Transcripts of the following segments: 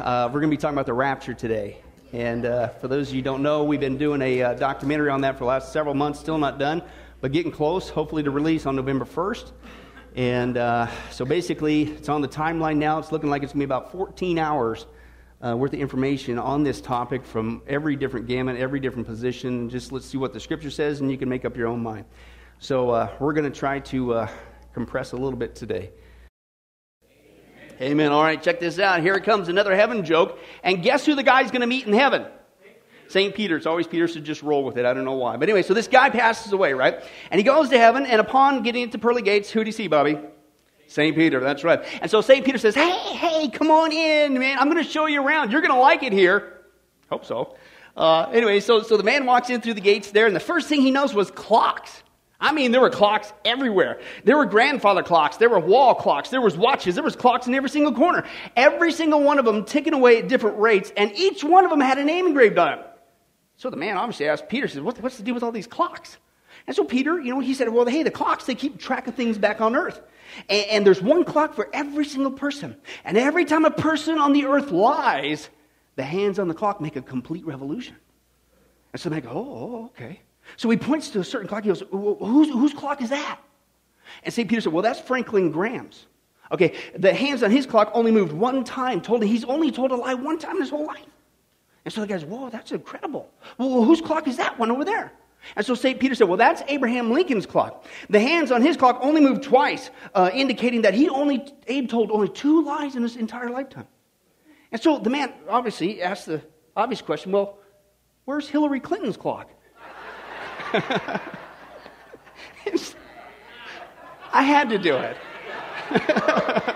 Uh, we're going to be talking about the rapture today. And uh, for those of you don't know, we've been doing a uh, documentary on that for the last several months, still not done, but getting close, hopefully to release on November 1st. And uh, so basically, it's on the timeline now. It's looking like it's going to be about 14 hours uh, worth of information on this topic from every different gamut, every different position. Just let's see what the scripture says, and you can make up your own mind. So uh, we're going to try to compress a little bit today. Amen. All right, check this out. Here comes another heaven joke. And guess who the guy's going to meet in heaven? St. Peter. It's always Peter, so just roll with it. I don't know why. But anyway, so this guy passes away, right? And he goes to heaven, and upon getting into pearly gates, who do you see, Bobby? St. Peter, that's right. And so St. Peter says, Hey, hey, come on in, man. I'm going to show you around. You're going to like it here. Hope so. Uh, anyway, so, so the man walks in through the gates there, and the first thing he knows was clocks. I mean, there were clocks everywhere. There were grandfather clocks. There were wall clocks. There was watches. There was clocks in every single corner. Every single one of them ticking away at different rates, and each one of them had a name engraved on it. So the man obviously asked Peter, says, what, what's the deal with all these clocks? And so Peter, you know, he said, well, hey, the clocks, they keep track of things back on earth. And, and there's one clock for every single person. And every time a person on the earth lies, the hands on the clock make a complete revolution. And so they go, oh, okay. So he points to a certain clock. He goes, whose, whose clock is that? And St. Peter said, Well, that's Franklin Graham's. Okay, the hands on his clock only moved one time. Told he's only told a lie one time in his whole life. And so the guy's, Whoa, that's incredible. Well, whose clock is that one over there? And so St. Peter said, Well, that's Abraham Lincoln's clock. The hands on his clock only moved twice, uh, indicating that he only, Abe told only two lies in his entire lifetime. And so the man obviously asked the obvious question Well, where's Hillary Clinton's clock? I had to do it.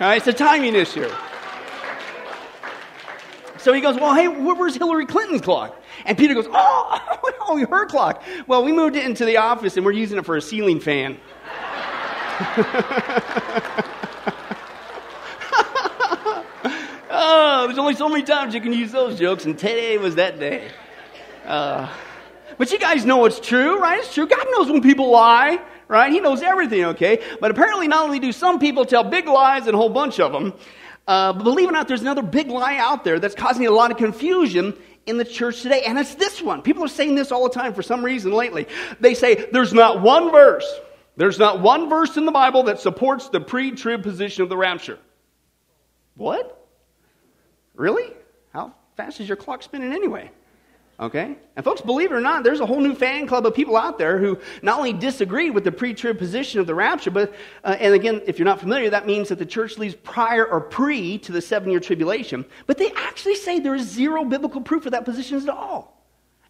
it's a timing issue. So he goes, Well, hey, where's Hillary Clinton's clock? And Peter goes, Oh, oh, her clock. Well, we moved it into the office and we're using it for a ceiling fan. oh, there's only so many times you can use those jokes, and today was that day. Uh, but you guys know it's true, right? It's true. God knows when people lie, right? He knows everything, okay? But apparently, not only do some people tell big lies and a whole bunch of them, uh, but believe it or not, there's another big lie out there that's causing a lot of confusion in the church today, and it's this one. People are saying this all the time for some reason lately. They say there's not one verse, there's not one verse in the Bible that supports the pre trib position of the rapture. What? Really? How fast is your clock spinning anyway? Okay? And folks, believe it or not, there's a whole new fan club of people out there who not only disagree with the pre-trib position of the rapture, but, uh, and again, if you're not familiar, that means that the church leaves prior or pre to the seven-year tribulation, but they actually say there is zero biblical proof of that position at all.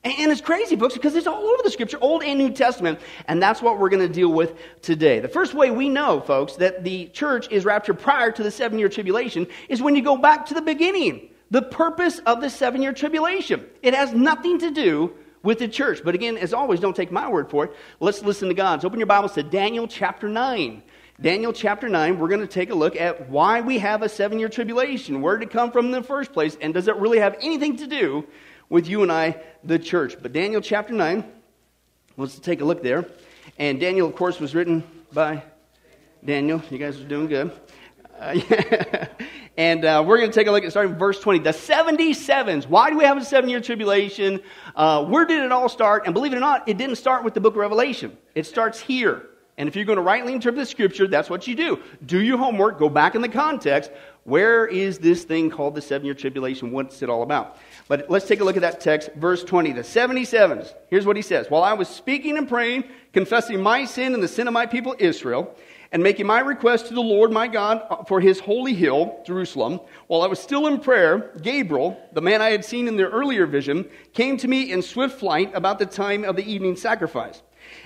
And, it's crazy, folks, because it's all over the scripture, Old and New Testament, and that's what we're going to deal with today. The first way we know, folks, that the church is raptured prior to the seven-year tribulation is when you go back to the beginning the purpose of the seven year tribulation. It has nothing to do with the church. But again, as always, don't take my word for it. Let's listen to God's. Open your Bibles to Daniel chapter 9. Daniel chapter 9, we're going to take a look at why we have a seven year tribulation. Where did it come from in the first place? And does it really have anything to do with you and I, the church? But Daniel chapter 9, let's take a look there. And Daniel, of course, was written by Daniel. You guys are doing good. And uh, we're going to take a look at starting verse 20. The 77s. Why do we have a seven year tribulation? Uh, where did it all start? And believe it or not, it didn't start with the book of Revelation. It starts here. And if you're going to rightly interpret the scripture, that's what you do. Do your homework, go back in the context. Where is this thing called the seven year tribulation? What's it all about? But let's take a look at that text, verse 20. The 77s. Here's what he says While I was speaking and praying, confessing my sin and the sin of my people Israel, and making my request to the Lord my God for his holy hill, Jerusalem, while I was still in prayer, Gabriel, the man I had seen in the earlier vision, came to me in swift flight about the time of the evening sacrifice.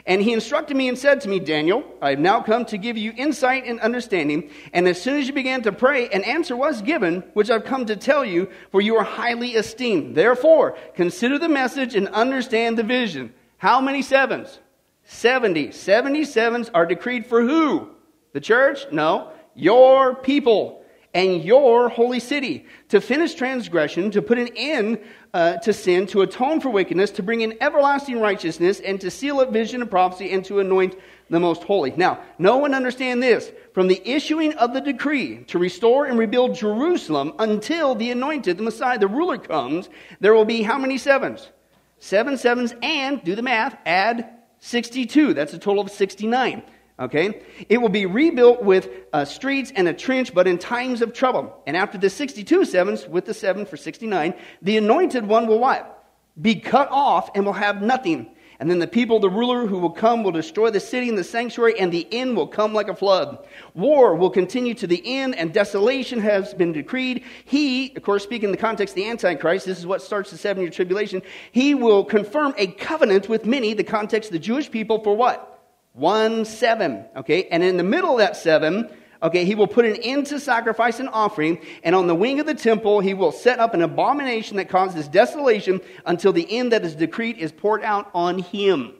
And he instructed me and said to me, Daniel, I have now come to give you insight and understanding. And as soon as you began to pray, an answer was given, which I've come to tell you, for you are highly esteemed. Therefore, consider the message and understand the vision. How many sevens? 70. 77s are decreed for who? The church? No. Your people. and your holy city, to finish transgression, to put an end uh, to sin, to atone for wickedness, to bring in everlasting righteousness, and to seal up vision and prophecy, and to anoint the most holy. Now, no one understand this. From the issuing of the decree to restore and rebuild Jerusalem until the anointed, the Messiah, the ruler comes, there will be how many sevens? Seven sevens, and do the math, add 62. That's a total of 69. Okay? It will be rebuilt with uh, streets and a trench, but in times of trouble. And after the 62 sevens, with the seven for 69, the anointed one will what? Be cut off and will have nothing. And then the people, the ruler who will come, will destroy the city and the sanctuary, and the end will come like a flood. War will continue to the end, and desolation has been decreed. He, of course, speaking in the context of the Antichrist, this is what starts the seven year tribulation. He will confirm a covenant with many, the context of the Jewish people, for what? One seven. Okay? And in the middle of that seven, okay, he will put an end to sacrifice and offering, and on the wing of the temple he will set up an abomination that causes desolation until the end that is decreed is poured out on him.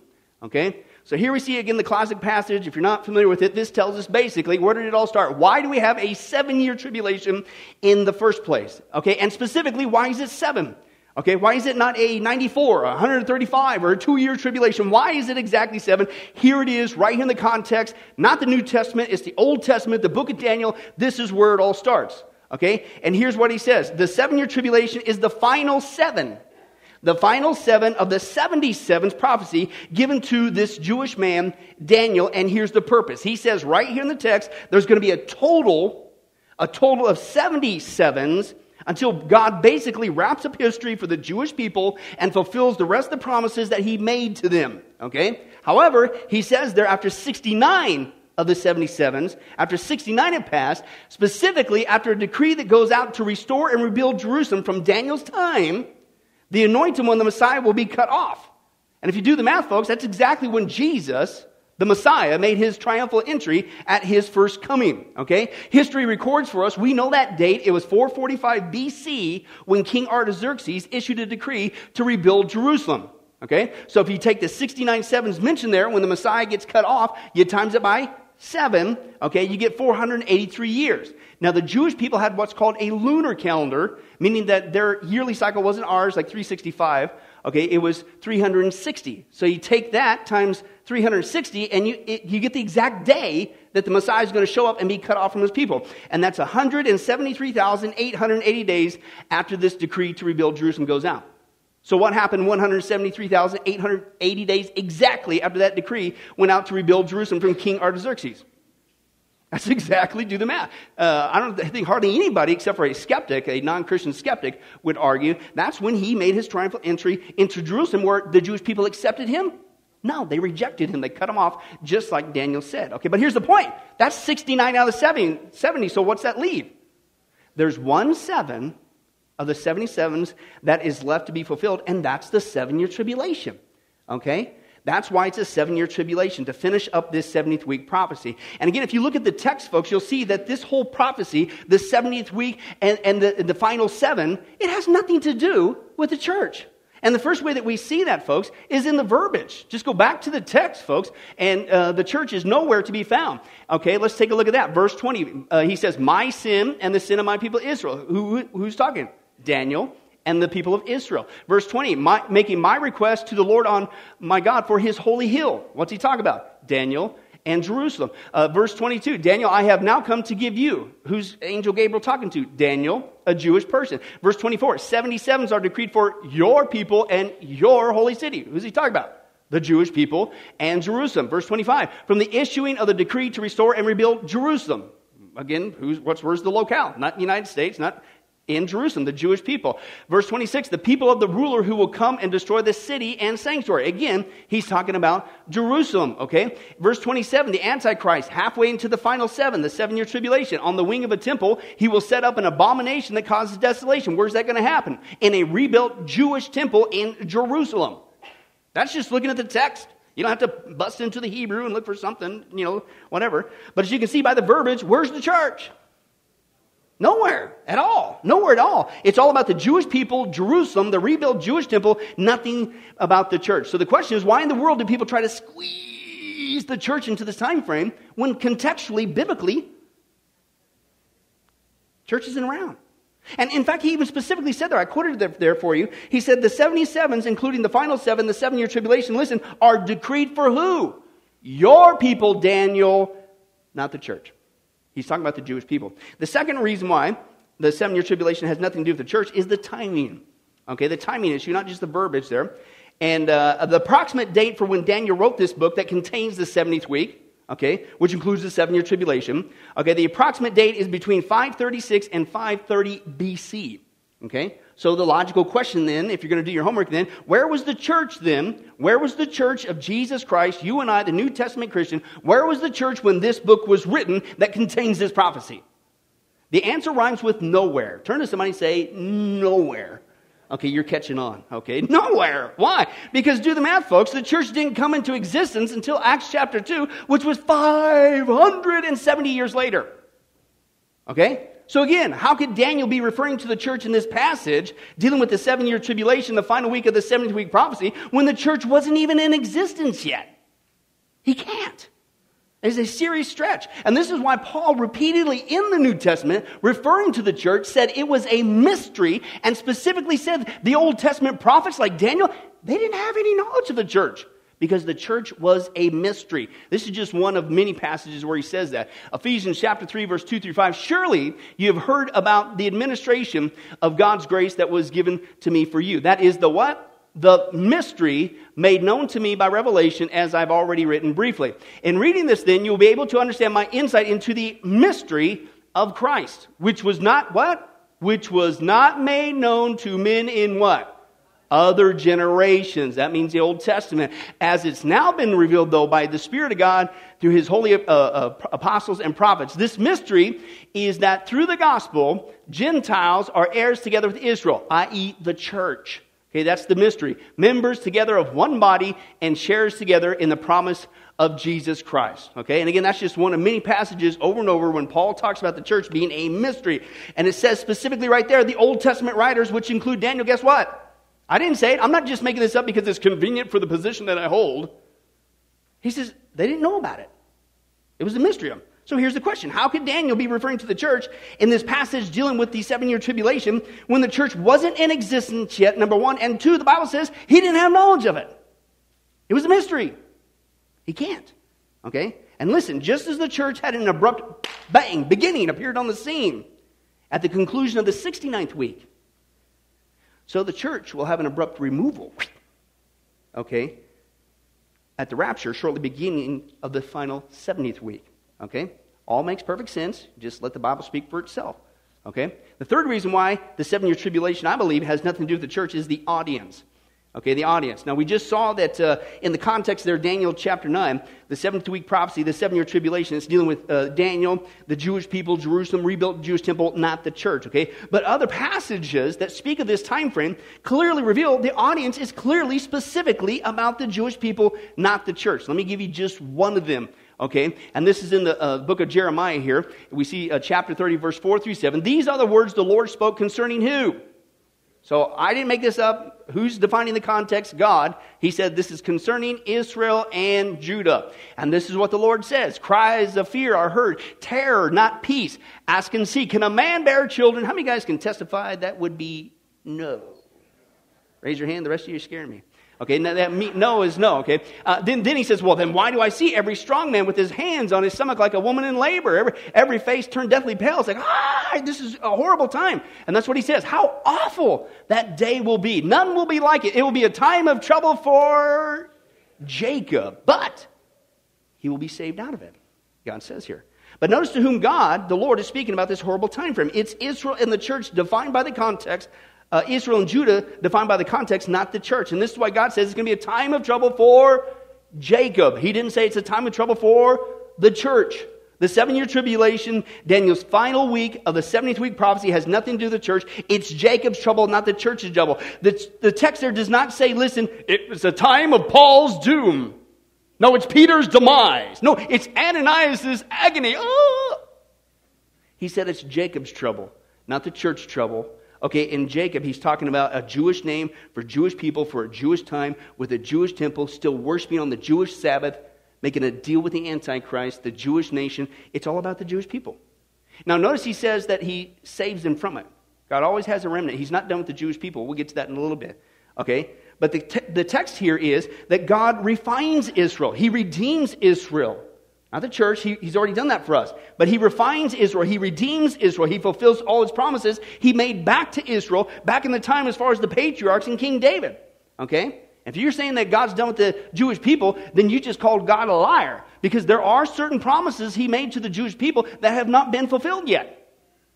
Okay? So here we see again the classic passage. If you're not familiar with it, this tells us basically where did it all start? Why do we have a seven year tribulation in the first place? Okay, and specifically, why is it seven? Okay, why is it not a 94, a 135, or a two year tribulation? Why is it exactly seven? Here it is, right here in the context. Not the New Testament, it's the Old Testament, the book of Daniel. This is where it all starts. Okay, and here's what he says the seven year tribulation is the final seven. The final seven of the 77th prophecy given to this Jewish man, Daniel, and here's the purpose. He says right here in the text, there's going to be a total, a total of 77s until God basically wraps up history for the Jewish people and fulfills the rest of the promises that he made to them. Okay? However, he says there after 69 of the 77s, after 69 had passed, specifically after a decree that goes out to restore and rebuild Jerusalem from Daniel's time, the anointing one, the Messiah, will be cut off. And if you do the math, folks, that's exactly when Jesus the Messiah made his triumphal entry at his first coming. Okay? History records for us, we know that date. It was 445 BC when King Artaxerxes issued a decree to rebuild Jerusalem. Okay? So if you take the 69 sevens mentioned there, when the Messiah gets cut off, you times it by seven, okay, you get 483 years. Now, the Jewish people had what's called a lunar calendar, meaning that their yearly cycle wasn't ours, like 365. Okay, it was 360. So you take that times 360, and you, it, you get the exact day that the Messiah is going to show up and be cut off from his people. And that's 173,880 days after this decree to rebuild Jerusalem goes out. So, what happened 173,880 days exactly after that decree went out to rebuild Jerusalem from King Artaxerxes? That's exactly do the math. Uh, I don't think hardly anybody except for a skeptic, a non Christian skeptic, would argue that's when he made his triumphal entry into Jerusalem where the Jewish people accepted him. No, they rejected him. They cut him off, just like Daniel said. Okay, but here's the point that's 69 out of 70. So what's that leave? There's one seven of the 77s that is left to be fulfilled, and that's the seven year tribulation. Okay? That's why it's a seven year tribulation to finish up this 70th week prophecy. And again, if you look at the text, folks, you'll see that this whole prophecy, the 70th week and, and the, the final seven, it has nothing to do with the church. And the first way that we see that, folks, is in the verbiage. Just go back to the text, folks, and uh, the church is nowhere to be found. Okay, let's take a look at that. Verse 20, uh, he says, My sin and the sin of my people Israel. Who, who's talking? Daniel and the people of Israel. Verse 20, my, making my request to the Lord on my God for his holy hill. What's he talking about? Daniel and Jerusalem. Uh, verse 22, Daniel, I have now come to give you. Who's angel Gabriel talking to? Daniel, a Jewish person. Verse 24, 77s are decreed for your people and your holy city. Who's he talking about? The Jewish people and Jerusalem. Verse 25, from the issuing of the decree to restore and rebuild Jerusalem. Again, who's, what's, where's the locale? Not the United States, not in Jerusalem, the Jewish people. Verse 26, the people of the ruler who will come and destroy the city and sanctuary. Again, he's talking about Jerusalem, okay? Verse 27, the Antichrist, halfway into the final seven, the seven year tribulation, on the wing of a temple, he will set up an abomination that causes desolation. Where's that going to happen? In a rebuilt Jewish temple in Jerusalem. That's just looking at the text. You don't have to bust into the Hebrew and look for something, you know, whatever. But as you can see by the verbiage, where's the church? Nowhere at all. Nowhere at all. It's all about the Jewish people, Jerusalem, the rebuilt Jewish temple, nothing about the church. So the question is, why in the world do people try to squeeze the church into this time frame when contextually, biblically, Church isn't around. And in fact, he even specifically said there, I quoted it there for you. He said, the 77s, including the final seven, the seven year tribulation, listen, are decreed for who? Your people, Daniel, not the church. He's talking about the Jewish people. The second reason why the seven year tribulation has nothing to do with the church is the timing. Okay, the timing issue, not just the verbiage there. And uh, the approximate date for when Daniel wrote this book that contains the 70th week okay, which includes the seven year tribulation. Okay, the approximate date is between 536 and 530 BC. Okay, so the logical question then, if you're going to do your homework then, where was the church then? Where was the church of Jesus Christ, you and I, the New Testament Christian, where was the church when this book was written that contains this prophecy? The answer rhymes with nowhere. Turn to somebody and say, nowhere. Okay, you're catching on. Okay, nowhere. Why? Because do the math, folks. The church didn't come into existence until Acts chapter 2, which was 570 years later. Okay? So again, how could Daniel be referring to the church in this passage, dealing with the seven year tribulation, the final week of the 70th week prophecy, when the church wasn't even in existence yet? He can't is a serious stretch. And this is why Paul repeatedly in the New Testament, referring to the church, said it was a mystery and specifically said the Old Testament prophets like Daniel, they didn't have any knowledge of the church because the church was a mystery. This is just one of many passages where he says that. Ephesians chapter 3 verse 2 through 5. Surely you have heard about the administration of God's grace that was given to me for you. That is the what? the mystery made known to me by revelation, as I've already written briefly. In reading this, then, you'll be able to understand my insight into the mystery of Christ, which was not what? Which was not made known to men in what? Other generations. That means the Old Testament. As it's now been revealed, though, by the Spirit of God through his holy uh, uh, apostles and prophets. This mystery is that through the gospel, Gentiles are heirs together with Israel, i.e., the church. Okay, that's the mystery. Members together of one body and shares together in the promise of Jesus Christ. Okay, and again, that's just one of many passages over and over when Paul talks about the church being a mystery. And it says specifically right there, the Old Testament writers, which include Daniel, guess what? I didn't say it. I'm not just making this up because it's convenient for the position that I hold. He says they didn't know about it. It was a mystery. So here's the question How could Daniel be referring to the church in this passage dealing with the seven year tribulation when the church wasn't in existence yet, number one? And two, the Bible says he didn't have knowledge of it. It was a mystery. He can't. Okay? And listen, just as the church had an abrupt bang, beginning, appeared on the scene at the conclusion of the 69th week, so the church will have an abrupt removal. Okay? At the rapture, shortly beginning of the final 70th week. Okay? All makes perfect sense. Just let the Bible speak for itself. Okay? The third reason why the seven year tribulation, I believe, has nothing to do with the church is the audience. Okay, the audience. Now, we just saw that uh, in the context there, Daniel chapter 9, the seventh week prophecy, the seven year tribulation, it's dealing with uh, Daniel, the Jewish people, Jerusalem, rebuilt Jewish temple, not the church. Okay? But other passages that speak of this time frame clearly reveal the audience is clearly, specifically about the Jewish people, not the church. Let me give you just one of them. Okay? And this is in the uh, book of Jeremiah here. We see uh, chapter 30, verse 4 through 7. These are the words the Lord spoke concerning who? So I didn't make this up. Who's defining the context? God. He said this is concerning Israel and Judah. And this is what the Lord says. Cries of fear are heard. Terror, not peace. Ask and see. Can a man bear children? How many guys can testify that would be no? Raise your hand. The rest of you are scaring me. Okay, now that no is no, okay? Uh, then, then he says, well, then why do I see every strong man with his hands on his stomach like a woman in labor? Every, every face turned deathly pale. It's like, ah, this is a horrible time. And that's what he says. How awful that day will be. None will be like it. It will be a time of trouble for Jacob, but he will be saved out of it. God says here. But notice to whom God, the Lord, is speaking about this horrible time frame. It's Israel and the church defined by the context uh, Israel and Judah defined by the context, not the church. And this is why God says it's going to be a time of trouble for Jacob. He didn't say it's a time of trouble for the church. The seven year tribulation, Daniel's final week of the 70th week prophecy, has nothing to do with the church. It's Jacob's trouble, not the church's trouble. The, the text there does not say, listen, it was a time of Paul's doom. No, it's Peter's demise. No, it's Ananias' agony. Oh! He said it's Jacob's trouble, not the church trouble. Okay, in Jacob, he's talking about a Jewish name for Jewish people for a Jewish time with a Jewish temple, still worshiping on the Jewish Sabbath, making a deal with the Antichrist, the Jewish nation. It's all about the Jewish people. Now, notice he says that he saves them from it. God always has a remnant. He's not done with the Jewish people. We'll get to that in a little bit. Okay? But the, te- the text here is that God refines Israel, He redeems Israel. Not the church, he, He's already done that for us. But He refines Israel, He redeems Israel, He fulfills all His promises He made back to Israel back in the time as far as the patriarchs and King David. Okay? If you're saying that God's done with the Jewish people, then you just called God a liar because there are certain promises He made to the Jewish people that have not been fulfilled yet.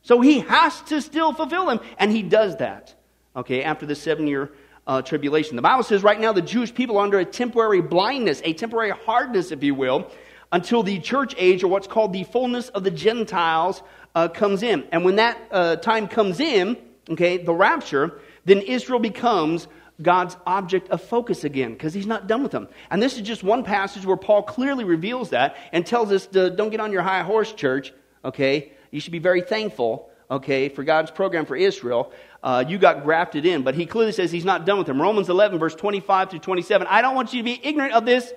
So He has to still fulfill them, and He does that. Okay, after the seven year uh, tribulation. The Bible says right now the Jewish people are under a temporary blindness, a temporary hardness, if you will, until the church age, or what's called the fullness of the Gentiles, uh, comes in. And when that uh, time comes in, okay, the rapture, then Israel becomes God's object of focus again because he's not done with them. And this is just one passage where Paul clearly reveals that and tells us to don't get on your high horse, church, okay? You should be very thankful, okay, for God's program for Israel. Uh, you got grafted in, but he clearly says he's not done with them. Romans 11, verse 25 through 27. I don't want you to be ignorant of this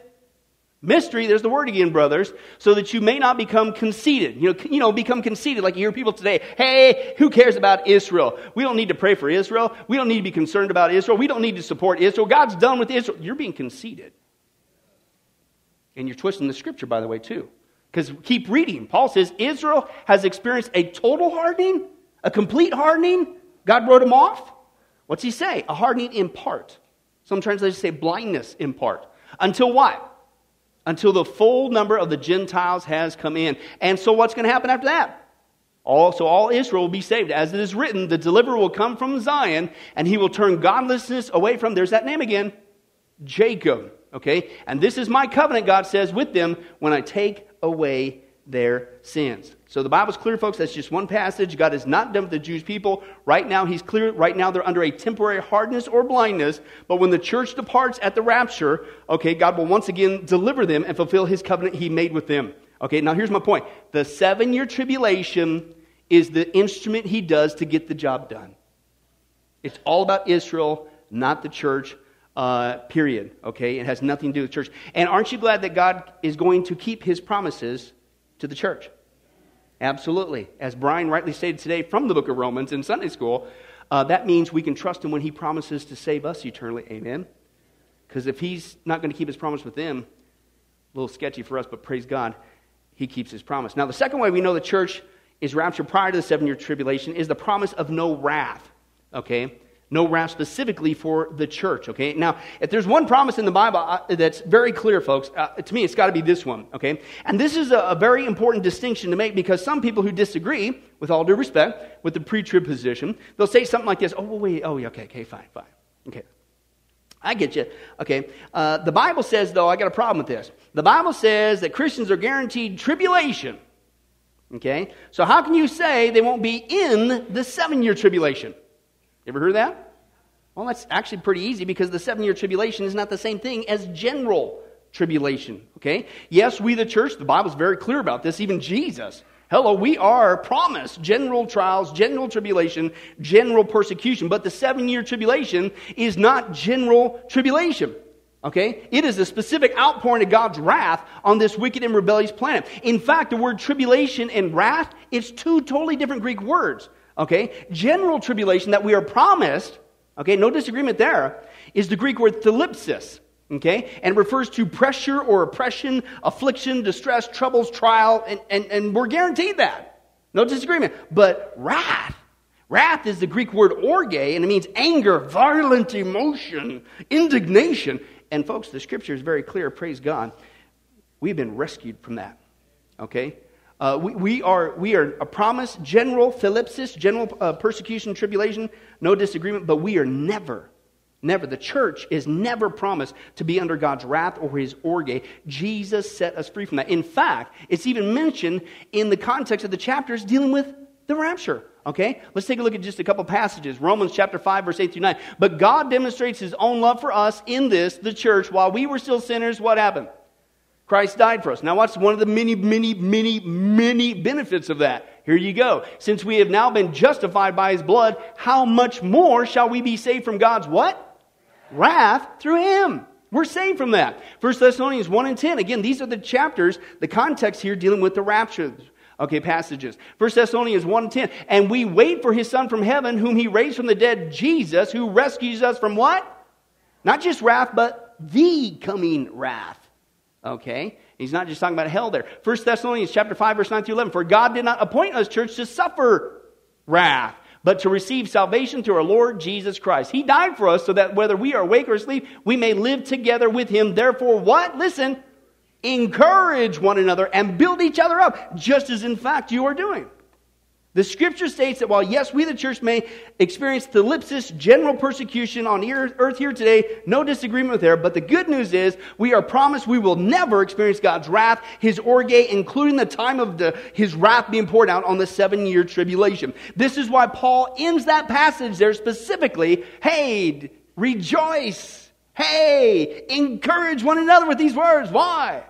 mystery, there's the word again, brothers, so that you may not become conceited. You know, you know, become conceited like you hear people today. Hey, who cares about Israel? We don't need to pray for Israel. We don't need to be concerned about Israel. We don't need to support Israel. God's done with Israel. You're being conceited. And you're twisting the scripture, by the way, too. Because keep reading. Paul says Israel has experienced a total hardening, a complete hardening. God wrote him off. What's he say? A hardening in part. Some translations say blindness in part. Until what? Until the full number of the Gentiles has come in. And so what's going to happen after that? All, so all Israel will be saved. As it is written, the deliverer will come from Zion, and he will turn godlessness away from, there's that name again, Jacob. Okay? And this is my covenant, God says, with them when I take away their sins. So the Bible's clear, folks. That's just one passage. God is not done with the Jewish people. Right now, He's clear. Right now, they're under a temporary hardness or blindness. But when the church departs at the rapture, okay, God will once again deliver them and fulfill His covenant He made with them. Okay, now here's my point. The seven year tribulation is the instrument He does to get the job done. It's all about Israel, not the church uh, period. Okay? It has nothing to do with church. And aren't you glad that God is going to keep his promises to the church? Absolutely. As Brian rightly stated today from the book of Romans in Sunday school, uh, that means we can trust him when he promises to save us eternally. Amen? Because if he's not going to keep his promise with them, a little sketchy for us, but praise God, he keeps his promise. Now, the second way we know the church is raptured prior to the seven year tribulation is the promise of no wrath. Okay? No wrath specifically for the church, okay? Now, if there's one promise in the Bible uh, that's very clear, folks, uh, to me, it's got to be this one, okay? And this is a, a, very important distinction to make because some people who disagree, with all due respect, with the pre trib position, they'll say something like this Oh, wait, oh, okay, okay, fine, fine. Okay. I get you. Okay. Uh, the Bible says, though, I got a problem with this. The Bible says that Christians are guaranteed tribulation. Okay? So, how can you say they won't be in the seven year tribulation? Ever heard that? Well, that's actually pretty easy because the seven year tribulation is not the same thing as general tribulation. Okay? Yes, we, the church, the Bible's very clear about this, even Jesus. Hello, we are promised general trials, general tribulation, general persecution, but the seven year tribulation is not general tribulation. Okay? It is a specific outpouring of God's wrath on this wicked and rebellious planet. In fact, the word tribulation and wrath, it's two totally different Greek words. Okay? General tribulation that we are promised, okay, no disagreement there, is the Greek word thlipsis. Okay? And refers to pressure or oppression, affliction, distress, troubles, trial, and, and, and we're guaranteed that. No disagreement. But wrath, wrath is the Greek word orge, and it means anger, violent emotion, indignation. And folks, the scripture is very clear, praise God. We've been rescued from that. Okay? Uh, we, we, are, we are a promise, general thlipsis, general uh, persecution, tribulation, no disagreement, but we are never, never, the church is never promised to be under God's wrath or his orge. Jesus set us free from that. In fact, it's even mentioned in the context of the chapters dealing with the rapture. Okay? Let's take a look at just a couple passages. Romans chapter 5, verse 8 through 9. But God demonstrates his own love for us in this, the church, while we were still sinners, what happened? Christ died for us. Now, what's one of the many, many, many, many benefits of that? Here you go. Since we have now been justified by his blood, how much more shall we be saved from God's what? Wrath through him. We're saved from that. 1 Thessalonians 1 and 10. Again, these are the chapters, the context here dealing with the rapture. okay, passages. 1 Thessalonians 1 and 10. and we wait for his son from heaven, whom he raised from the dead, Jesus, who rescues us from what? Not just wrath, but the coming wrath. Okay? He's not just talking about hell there. 1 Thessalonians chapter 5, verse 9 through 11. For God did not appoint us, church, to suffer wrath, but to receive salvation through our Lord Jesus Christ. He died for us so that whether we are awake or asleep, we may live together with him. Therefore, what? Listen, encourage one another and build each other up, just as in fact you are doing. The scripture states that while, yes, we the church may experience thlipsis, general persecution on earth here today, no disagreement there, but the good news is we are promised we will never experience God's wrath, His orge, including the time of the, His wrath being poured out on the seven year tribulation. This is why Paul ends that passage there specifically, hey, rejoice, hey, encourage one another with these words. Why?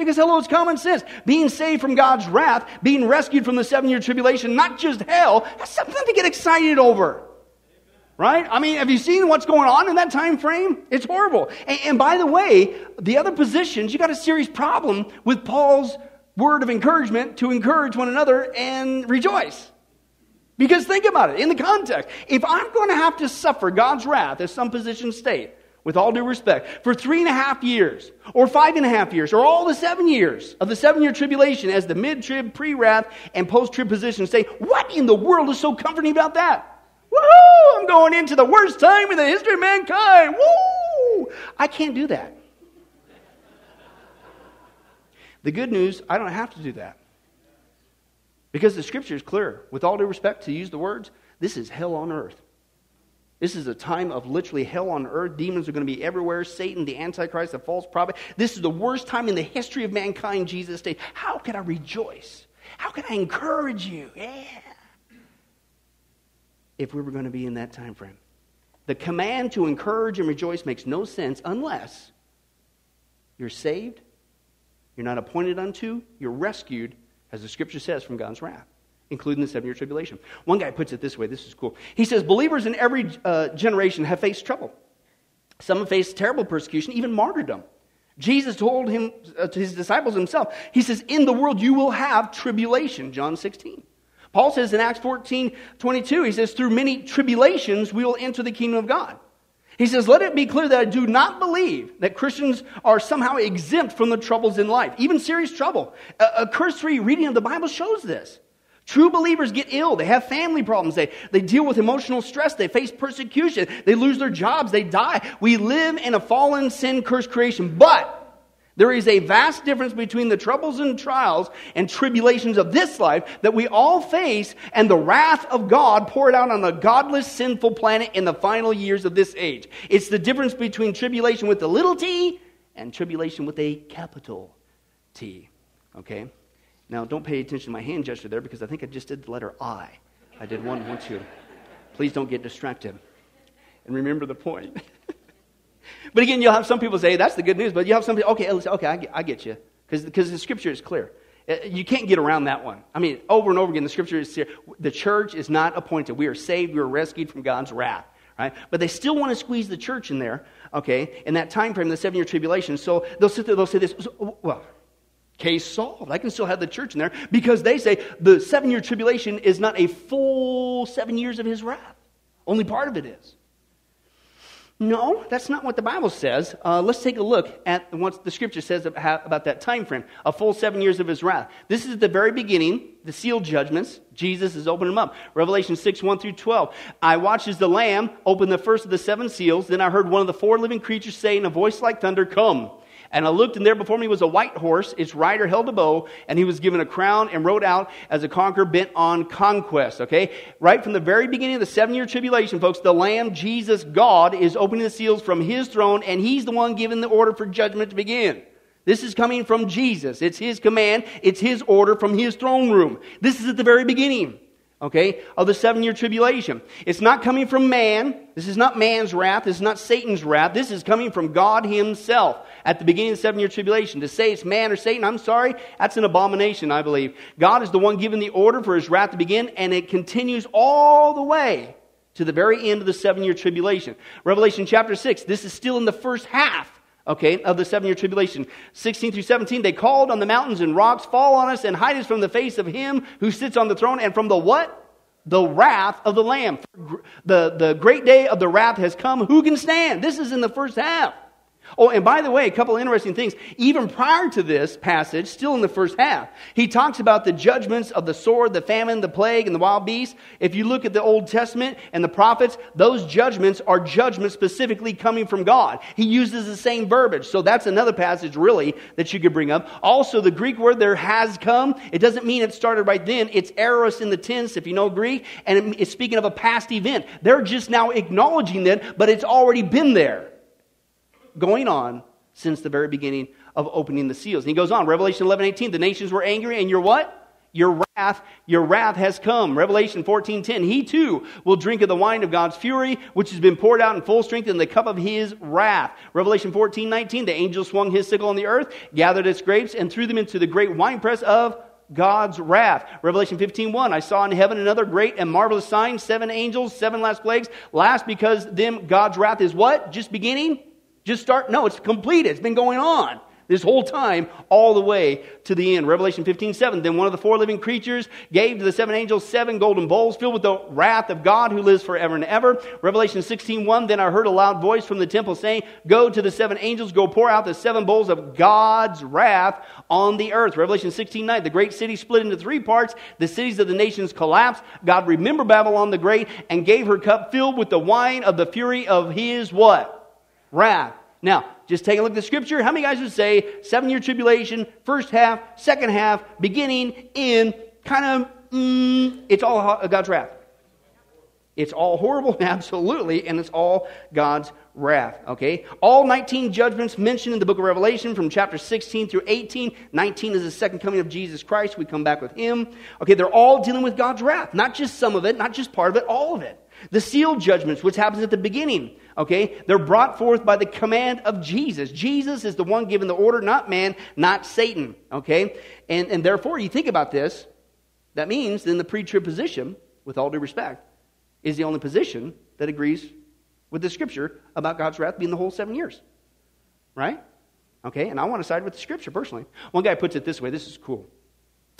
Because, hello, it's common sense. Being saved from God's wrath, being rescued from the seven year tribulation, not just hell, that's something to get excited over. Right? I mean, have you seen what's going on in that time frame? It's horrible. And, and by the way, the other positions, you got a serious problem with Paul's word of encouragement to encourage one another and rejoice. Because think about it in the context. If I'm going to have to suffer God's wrath, as some positions state, with all due respect, for three and a half years, or five and a half years, or all the seven years of the seven year tribulation, as the mid trib, pre wrath, and post trib positions say, what in the world is so comforting about that? Woohoo! I'm going into the worst time in the history of mankind. Woo! I can't do that. The good news, I don't have to do that. Because the scripture is clear. With all due respect, to use the words, this is hell on earth. This is a time of literally hell on earth. Demons are going to be everywhere. Satan, the Antichrist, the false prophet. This is the worst time in the history of mankind, Jesus stated. How can I rejoice? How can I encourage you? Yeah. If we were going to be in that time frame. The command to encourage and rejoice makes no sense unless you're saved, you're not appointed unto, you're rescued, as the scripture says, from God's wrath including the seven year tribulation. One guy puts it this way this is cool. He says, Believers in every uh, generation have faced trouble. Some have faced terrible persecution, even martyrdom. Jesus told him uh, to his disciples himself, He says, In the world you will have tribulation, John 16. Paul says in Acts 14 22, he says, Through many tribulations we will enter the kingdom of God. He says, Let it be clear that I do not believe that Christians are somehow exempt from the troubles in life, even serious trouble. A, a cursory reading of the Bible shows this. True believers get ill. They have family problems. They, they deal with emotional stress. They face persecution. They lose their jobs. They die. We live in a fallen, sin cursed creation. But there is a vast difference between the troubles and trials and tribulations of this life that we all face and the wrath of God poured out on a godless, sinful planet in the final years of this age. It's the difference between tribulation with a little t and tribulation with a capital T. Okay? Now, don't pay attention to my hand gesture there because I think I just did the letter I. I did one, one, two. Please don't get distracted. And remember the point. but again, you'll have some people say, that's the good news. But you have some people, okay, okay, I get, I get you. Because the scripture is clear. Uh, you can't get around that one. I mean, over and over again, the scripture is clear. The church is not appointed. We are saved. We are rescued from God's wrath. Right? But they still want to squeeze the church in there, okay, in that time frame, the seven year tribulation. So they'll sit there, they'll say this, well, Case solved. I can still have the church in there because they say the seven year tribulation is not a full seven years of his wrath. Only part of it is. No, that's not what the Bible says. Uh, let's take a look at what the scripture says about that time frame a full seven years of his wrath. This is the very beginning, the sealed judgments. Jesus is opening them up. Revelation 6 1 through 12. I watched as the Lamb opened the first of the seven seals. Then I heard one of the four living creatures say in a voice like thunder, Come. And I looked, and there before me was a white horse. Its rider held a bow, and he was given a crown and rode out as a conqueror bent on conquest. Okay? Right from the very beginning of the seven year tribulation, folks, the Lamb, Jesus, God, is opening the seals from his throne, and he's the one giving the order for judgment to begin. This is coming from Jesus. It's his command, it's his order from his throne room. This is at the very beginning okay, of the seven year tribulation. It's not coming from man. This is not man's wrath. This is not Satan's wrath. This is coming from God Himself at the beginning of the seven year tribulation. To say it's man or Satan, I'm sorry, that's an abomination, I believe. God is the one giving the order for His wrath to begin, and it continues all the way to the very end of the seven year tribulation. Revelation chapter 6, this is still in the first half okay, of the seven year tribulation. 16 through 17, they called on the mountains and rocks, fall on us and hide us from the face of him who sits on the throne and from the what? The wrath of the Lamb. The, the great day of the wrath has come. Who can stand? This is in the first half. Oh, and by the way, a couple interesting things. Even prior to this passage, still in the first half, he talks about the judgments of the sword, the famine, the plague, and the wild beast. If you look at the Old Testament and the prophets, those judgments are judgments specifically coming from God. He uses the same verbiage. So that's another passage, really, that you could bring up. Also, the Greek word there has come. It doesn't mean it started right then. It's aorist in the tense, if you know Greek, and it's speaking of a past event. They're just now acknowledging that, but it's already been there going on since the very beginning of opening the seals. And he goes on, Revelation 11, 18, the nations were angry, and your what? Your wrath, your wrath has come. Revelation 14, 10, he too will drink of the wine of God's fury, which has been poured out in full strength in the cup of his wrath. Revelation 14, 19, the angel swung his sickle on the earth, gathered its grapes, and threw them into the great winepress of God's wrath. Revelation 15, 1, I saw in heaven another great and marvelous sign, seven angels, seven last plagues. Last because them God's wrath is what? Just beginning? Just start, no, it's completed. It's been going on this whole time, all the way to the end. Revelation 15, 7. Then one of the four living creatures gave to the seven angels seven golden bowls filled with the wrath of God who lives forever and ever. Revelation 16, 1. Then I heard a loud voice from the temple saying, Go to the seven angels, go pour out the seven bowls of God's wrath on the earth. Revelation 16, 9. The great city split into three parts. The cities of the nations collapsed. God remembered Babylon the Great and gave her cup filled with the wine of the fury of his what? wrath. Now, just take a look at the scripture. How many guys would say seven year tribulation, first half, second half, beginning, in, kind of, mm, it's all God's wrath? It's all horrible, absolutely, and it's all God's wrath, okay? All 19 judgments mentioned in the book of Revelation from chapter 16 through 18. 19 is the second coming of Jesus Christ. We come back with him. Okay, they're all dealing with God's wrath. Not just some of it, not just part of it, all of it. The sealed judgments, which happens at the beginning, okay, they're brought forth by the command of Jesus. Jesus is the one giving the order, not man, not Satan, okay? And, and therefore, you think about this, that means then the pre trib position, with all due respect, is the only position that agrees with the scripture about God's wrath being the whole seven years. Right? Okay, and I want to side with the scripture personally. One guy puts it this way this is cool.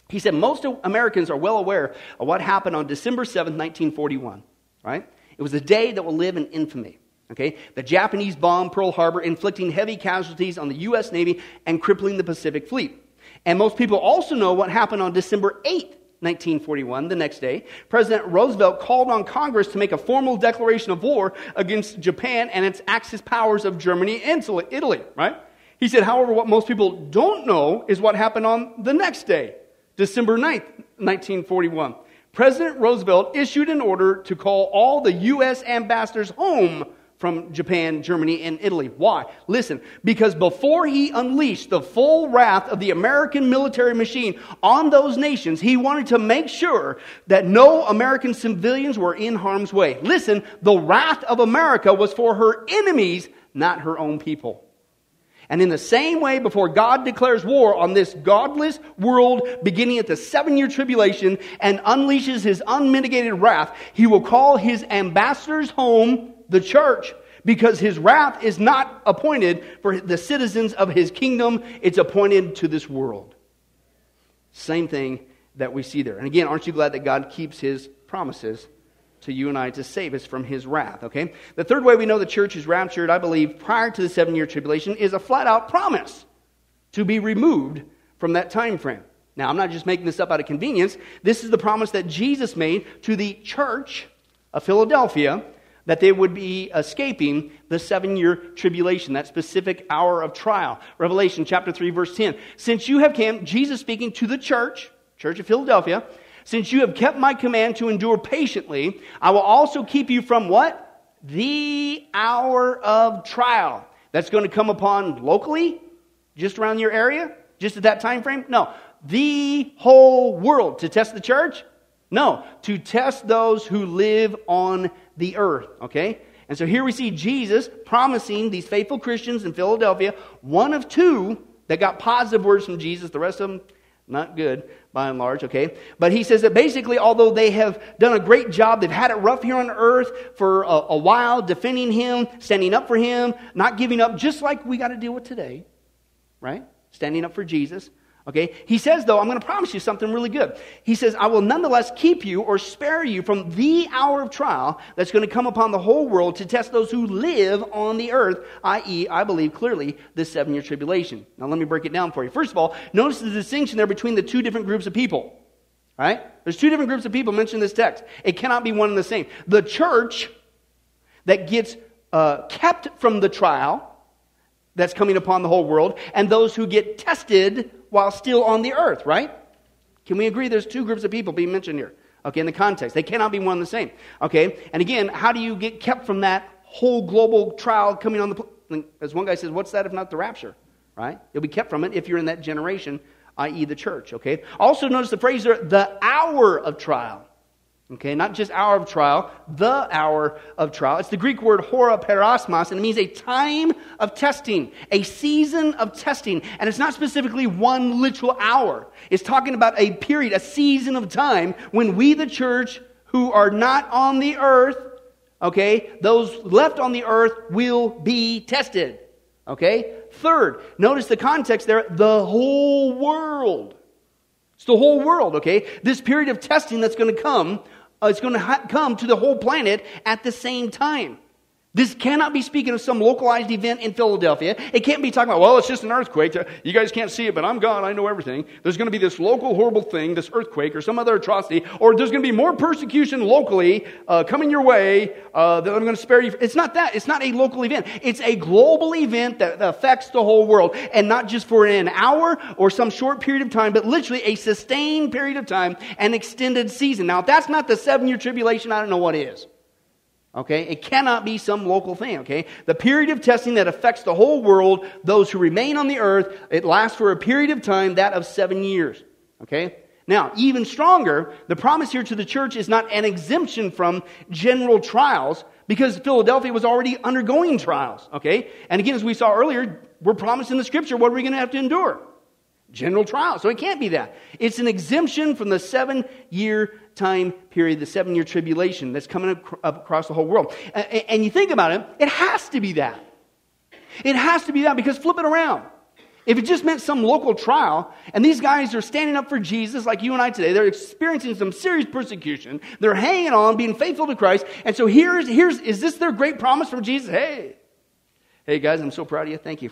He said, Most Americans are well aware of what happened on December 7th, 1941 right? It was a day that will live in infamy. Okay? The Japanese bombed Pearl Harbor, inflicting heavy casualties on the U.S. Navy and crippling the Pacific Fleet. And most people also know what happened on December 8th, 1941, the next day. President Roosevelt called on Congress to make a formal declaration of war against Japan and its Axis powers of Germany and Italy, right? He said, however, what most people don't know is what happened on the next day, December 9th, 1941. President Roosevelt issued an order to call all the U.S. ambassadors home from Japan, Germany, and Italy. Why? Listen, because before he unleashed the full wrath of the American military machine on those nations, he wanted to make sure that no American civilians were in harm's way. Listen, the wrath of America was for her enemies, not her own people. And in the same way, before God declares war on this godless world beginning at the seven year tribulation and unleashes his unmitigated wrath, he will call his ambassadors home, the church, because his wrath is not appointed for the citizens of his kingdom, it's appointed to this world. Same thing that we see there. And again, aren't you glad that God keeps his promises? to you and I to save us from his wrath, okay? The third way we know the church is raptured, I believe, prior to the seven year tribulation, is a flat out promise to be removed from that time frame. Now, I'm not just making this up out of convenience. This is the promise that Jesus made to the church of Philadelphia that they would be escaping the seven year tribulation, that specific hour of trial. Revelation chapter 3, verse 10. Since you have come, Jesus speaking to the church, church of Philadelphia, since you have kept my command to endure patiently, I will also keep you from what? The hour of trial. That's going to come upon locally, just around your area, just at that time frame? No. The whole world to test the church? No. To test those who live on the earth, okay? And so here we see Jesus promising these faithful Christians in Philadelphia, one of two that got positive words from Jesus, the rest of them not good. by and large, okay? But he says that basically, although they have done a great job, they've had it rough here on earth for a, a while, defending him, standing up for him, not giving up, just like we got to deal with today, right? Standing up for Jesus. Okay? He says, though, I'm going to promise you something really good. He says, I will nonetheless keep you or spare you from the hour of trial that's going to come upon the whole world to test those who live on the earth, i.e., I believe clearly, this seven year tribulation. Now, let me break it down for you. First of all, notice the distinction there between the two different groups of people. Right? There's two different groups of people mentioned in this text. It cannot be one and the same. The church that gets uh, kept from the trial that's coming upon the whole world, and those who get tested while still on the earth, right? Can we agree there's two groups of people being mentioned here? Okay, in the context. They cannot be one and the same. Okay, and again, how do you get kept from that whole global trial coming on the. As one guy says, what's that if not the rapture? Right? You'll be kept from it if you're in that generation, i.e., the church. Okay? Also, notice the phrase there, the hour of trial. Okay, not just hour of trial, the hour of trial. It's the Greek word hora perasmos, and it means a time of testing, a season of testing. And it's not specifically one literal hour. It's talking about a period, a season of time when we, the church, who are not on the earth, okay, those left on the earth will be tested. Okay? Third, notice the context there, the whole world. It's the whole world, okay? This period of testing that's going to come uh, it's going to ha- come to the whole planet at the same time. This cannot be speaking of some localized event in Philadelphia. It can't be talking about, well, it's just an earthquake. You guys can't see it, but I'm God. I know everything. There's going to be this local horrible thing, this earthquake or some other atrocity, or there's going to be more persecution locally uh, coming your way uh, that I'm going to spare you. It's not that. It's not a local event. It's a global event that, affects the whole world, and not just for an hour or some short period of time, but literally a sustained period of time, an extended season. Now, if that's not the seven year tribulation, I don't know what is. Okay? It cannot be some local thing, okay? The period of testing that affects the whole world, those who remain on the earth, it lasts for a period of time, that of seven years. Okay? Now, even stronger, the promise here to the church is not an exemption from general trials, because Philadelphia was already undergoing trials, okay? And again, as we saw earlier, we're promised in the scripture what are we going to have to endure? General trial. So it can't be that. It's an exemption from the seven year time period, the seven year tribulation that's coming up across the whole world. And you think about it, it has to be that. It has to be that because flip it around. If it just meant some local trial, and these guys are standing up for Jesus like you and I today, they're experiencing some serious persecution. They're hanging on, being faithful to Christ. And so here's, here's, is this their great promise from Jesus? Hey, hey guys, I'm so proud of you. Thank you.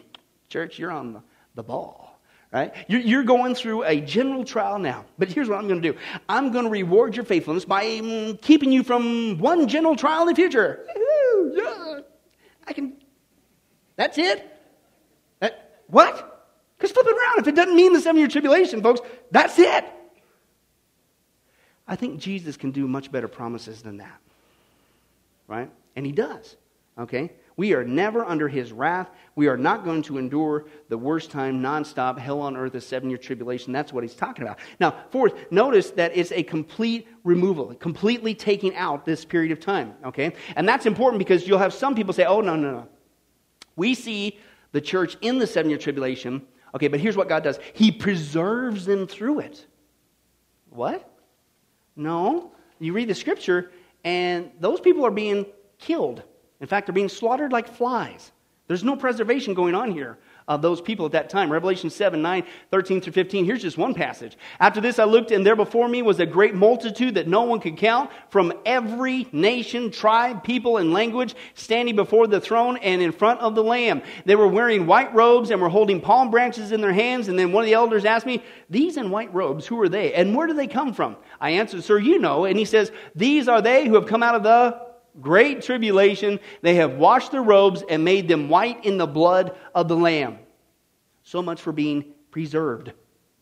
Church, you're on the, the ball right? You're going through a general trial now. But here's what I'm going to do I'm going to reward your faithfulness by mm, keeping you from one general trial in the future. Yeah. I can. That's it? That, what? Because flip it around. If it doesn't mean the seven year tribulation, folks, that's it. I think Jesus can do much better promises than that. Right? And he does. Okay? We are never under his wrath. We are not going to endure the worst time, nonstop, hell on earth, a seven year tribulation. That's what he's talking about. Now, fourth, notice that it's a complete removal, completely taking out this period of time, okay? And that's important because you'll have some people say, oh, no, no, no. We see the church in the seven year tribulation, okay, but here's what God does He preserves them through it. What? No. You read the scripture, and those people are being killed. In fact, they're being slaughtered like flies. There's no preservation going on here of those people at that time. Revelation 7, 9, 13 through 15. Here's just one passage. After this I looked, and there before me was a great multitude that no one could count from every nation, tribe, people, and language standing before the throne and in front of the Lamb. They were wearing white robes and were holding palm branches in their hands. And then one of the elders asked me, These in white robes, who are they? And where do they come from? I answered, Sir, you know. And he says, These are they who have come out of the great tribulation, they have washed their robes and made them white in the blood of the Lamb. So much for being preserved.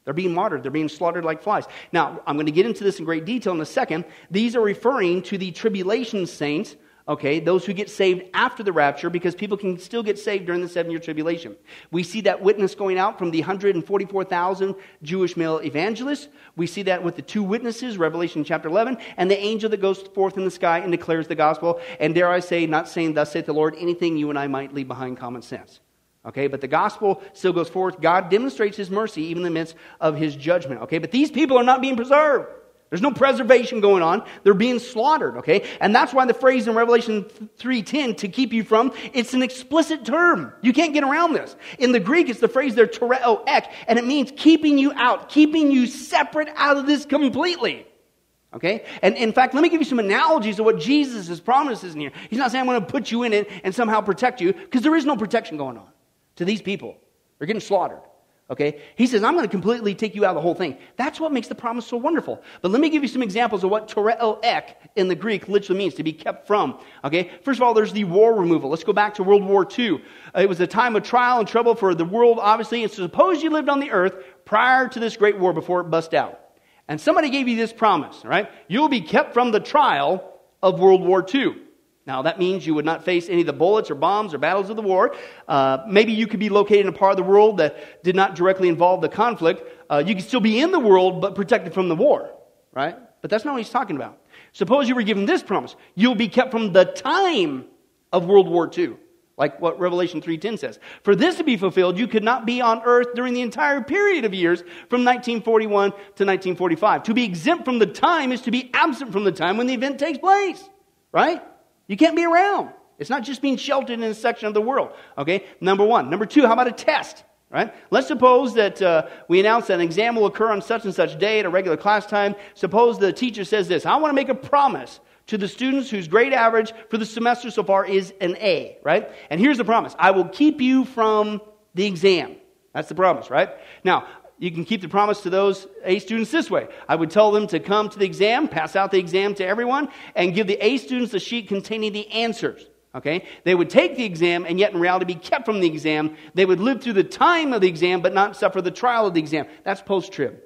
They're being martyred. They're being slaughtered like flies. Now, I'm going to get into this in great detail in a second. These are referring to the tribulation saints okay, those who get saved after the rapture, because people can still get saved during the seven year tribulation. We see that witness going out from the 144,000 Jewish male evangelists. We see that with the two witnesses, Revelation chapter 11, and the angel that goes forth in the sky and declares the gospel. And dare I say, not saying, Thus saith the Lord, anything you and I might leave behind common sense. Okay, but the gospel still goes forth. God demonstrates his mercy even in the midst of his judgment. Okay, but these people are not being preserved. There's no preservation going on. They're being slaughtered, okay? And that's why the phrase in Revelation 3:10 to keep you from, it's an explicit term. You can't get around this. In the Greek, it's the phrase there tereo ek, and it means keeping you out, keeping you separate out of this completely. Okay? And in fact, let me give you some analogies of what Jesus' is promises in here. He's not saying I'm going to put you in it and somehow protect you, because there is no protection going on to these people. They're getting slaughtered. Okay? He says, I'm going to completely take you out of the whole thing. That's what makes the promise so wonderful. But let me give you some examples of what tereo ek in the Greek literally means, to be kept from. Okay? First of all, there's the war removal. Let's go back to World War II. Uh, it was a time of trial and trouble for the world, obviously. And suppose you lived on the earth prior to this great war before it bust out. And somebody gave you this promise, right? You'll be kept from the trial of World War II. Now, that means you would not face any of the bullets or bombs or battles of the war. Uh, maybe you could be located in a part of the world that did not directly involve the conflict. Uh, you could still be in the world, but protected from the war, right? But that's not what he's talking about. Suppose you were given this promise you'll be kept from the time of World War II, like what Revelation 3.10 says. For this to be fulfilled, you could not be on earth during the entire period of years from 1941 to 1945. To be exempt from the time is to be absent from the time when the event takes place, right? You can't be around. It's not just being sheltered in a section of the world. Okay, number one. Number two, how about a test? Right? Let's suppose that uh, we announce that an exam will occur on such and such day at a regular class time. Suppose the teacher says this I want to make a promise to the students whose grade average for the semester so far is an A, right? And here's the promise I will keep you from the exam. That's the promise, right? Now, you can keep the promise to those A students this way. I would tell them to come to the exam, pass out the exam to everyone, and give the A students a sheet containing the answers. Okay? They would take the exam and yet in reality be kept from the exam. They would live through the time of the exam but not suffer the trial of the exam. That's post trib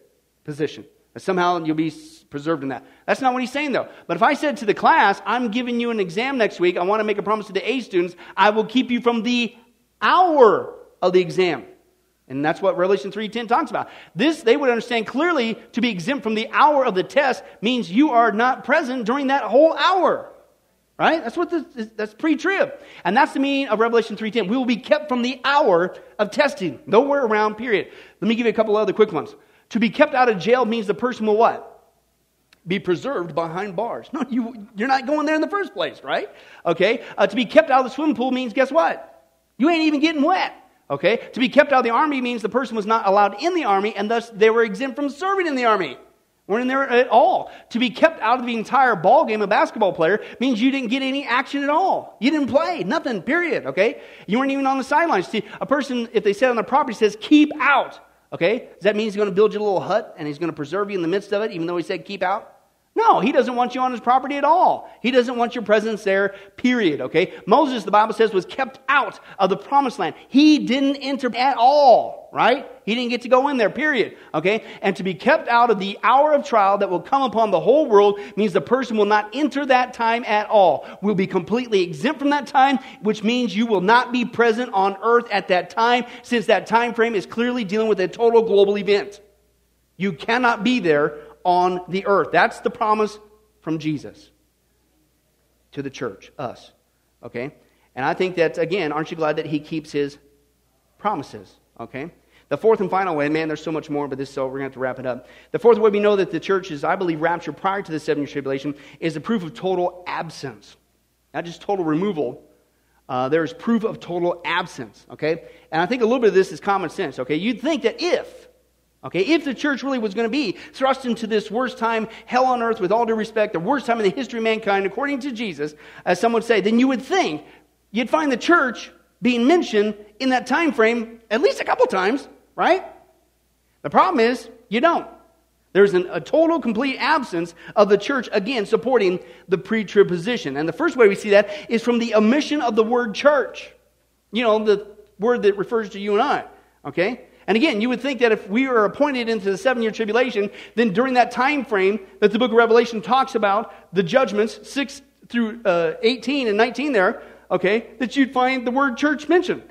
position. Somehow you'll be preserved in that. That's not what he's saying though. But if I said to the class, I'm giving you an exam next week, I want to make a promise to the A students, I will keep you from the hour of the exam. And that's what Revelation 3:10 talks about. This they would understand clearly to be exempt from the hour of the test means you are not present during that whole hour. Right? That's what this, that's pre-trib. And that's the meaning of Revelation 3:10. We will be kept from the hour of testing. Nowhere around, period. Let me give you a couple other quick ones. To be kept out of jail means the person will what? Be preserved behind bars. No, you, you're not going there in the first place, right? Okay? Uh, to be kept out of the swimming pool means guess what? You ain't even getting wet. Okay? To be kept out of the army means the person was not allowed in the army, and thus they were exempt from serving in the army. Weren't in there at all. To be kept out of the entire ball game, a basketball player, means you didn't get any action at all. You didn't play. Nothing, period. Okay? You weren't even on the sidelines. See, a person, if they sit on the property, says, keep out. Okay? Does that mean he's going to build you a little hut and he's going to preserve you in the midst of it, even though he said keep out? No, he doesn't want you on his property at all. He doesn't want your presence there, period, okay? Moses, the Bible says, was kept out of the promised land. He didn't enter at all, right? He didn't get to go in there, period, okay? And to be kept out of the hour of trial that will come upon the whole world means the person will not enter that time at all. Will be completely exempt from that time, which means you will not be present on earth at that time, since that time frame is clearly dealing with a total global event. You cannot be there on the earth. That's the promise from Jesus to the church, us. Okay? And I think that, again, aren't you glad that he keeps his promises? Okay? The fourth and final way, man, there's so much more, but this, so we're going to have to wrap it up. The fourth way we know that the church is, I believe, raptured prior to the seven year tribulation is the proof of total absence. Not just total removal, uh, there's proof of total absence, okay? And I think a little bit of this is common sense, okay? You'd think that if Okay, if the church really was going to be thrust into this worst time, hell on earth, with all due respect, the worst time in the history of mankind, according to Jesus, as some would say, then you would think you'd find the church being mentioned in that time frame at least a couple times, right? The problem is you don't. There's an, a total, complete absence of the church, again, supporting the pre trib position. And the first way we see that is from the omission of the word church. You know, the word that refers to you and I. Okay? And again, you would think that if we are appointed into the seven year tribulation, then during that time frame that the book of Revelation talks about, the judgments, 6 through uh, 18 and 19 there, okay, that you'd find the word church mentioned.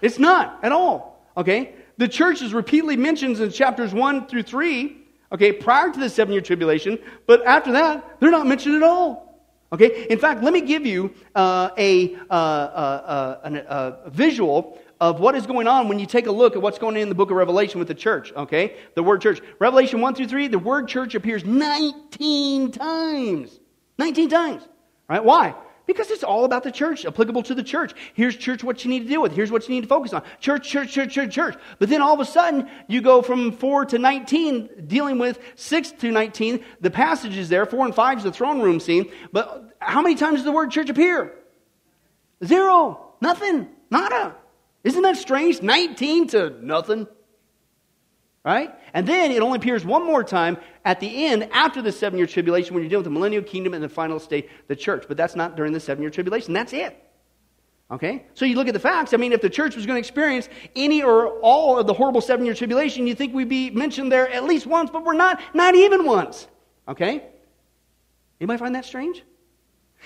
It's not at all, okay? The church is repeatedly mentioned in chapters 1 through 3, okay, prior to the seven year tribulation, but after that, they're not mentioned at all. Okay? In fact, let me give you uh, a, uh, uh, uh a, visual of what is going on when you take a look at what's going on in the book of Revelation with the church, okay? The word church. Revelation 1 through 3, the word church appears 19 times. 19 times. Right? Why? Because it's all about the church, applicable to the church. Here's church what you need to deal with. Here's what you need to focus on. Church, church, church, church, church. But then all of a sudden, you go from 4 to 19, dealing with 6 to 19. The passage is there. 4 and 5 is the throne room scene. But how many times does the word church appear? Zero. Nothing. Nada. Isn't that strange? 19 to nothing. Right? And then it only appears one more time at the end after the seven year tribulation when you're dealing with the millennial kingdom and the final state, the church. But that's not during the seven year tribulation. That's it. Okay? So you look at the facts. I mean, if the church was going to experience any or all of the horrible seven year tribulation, you think we'd be mentioned there at least once, but we're not, not even once. Okay? Anybody find that strange?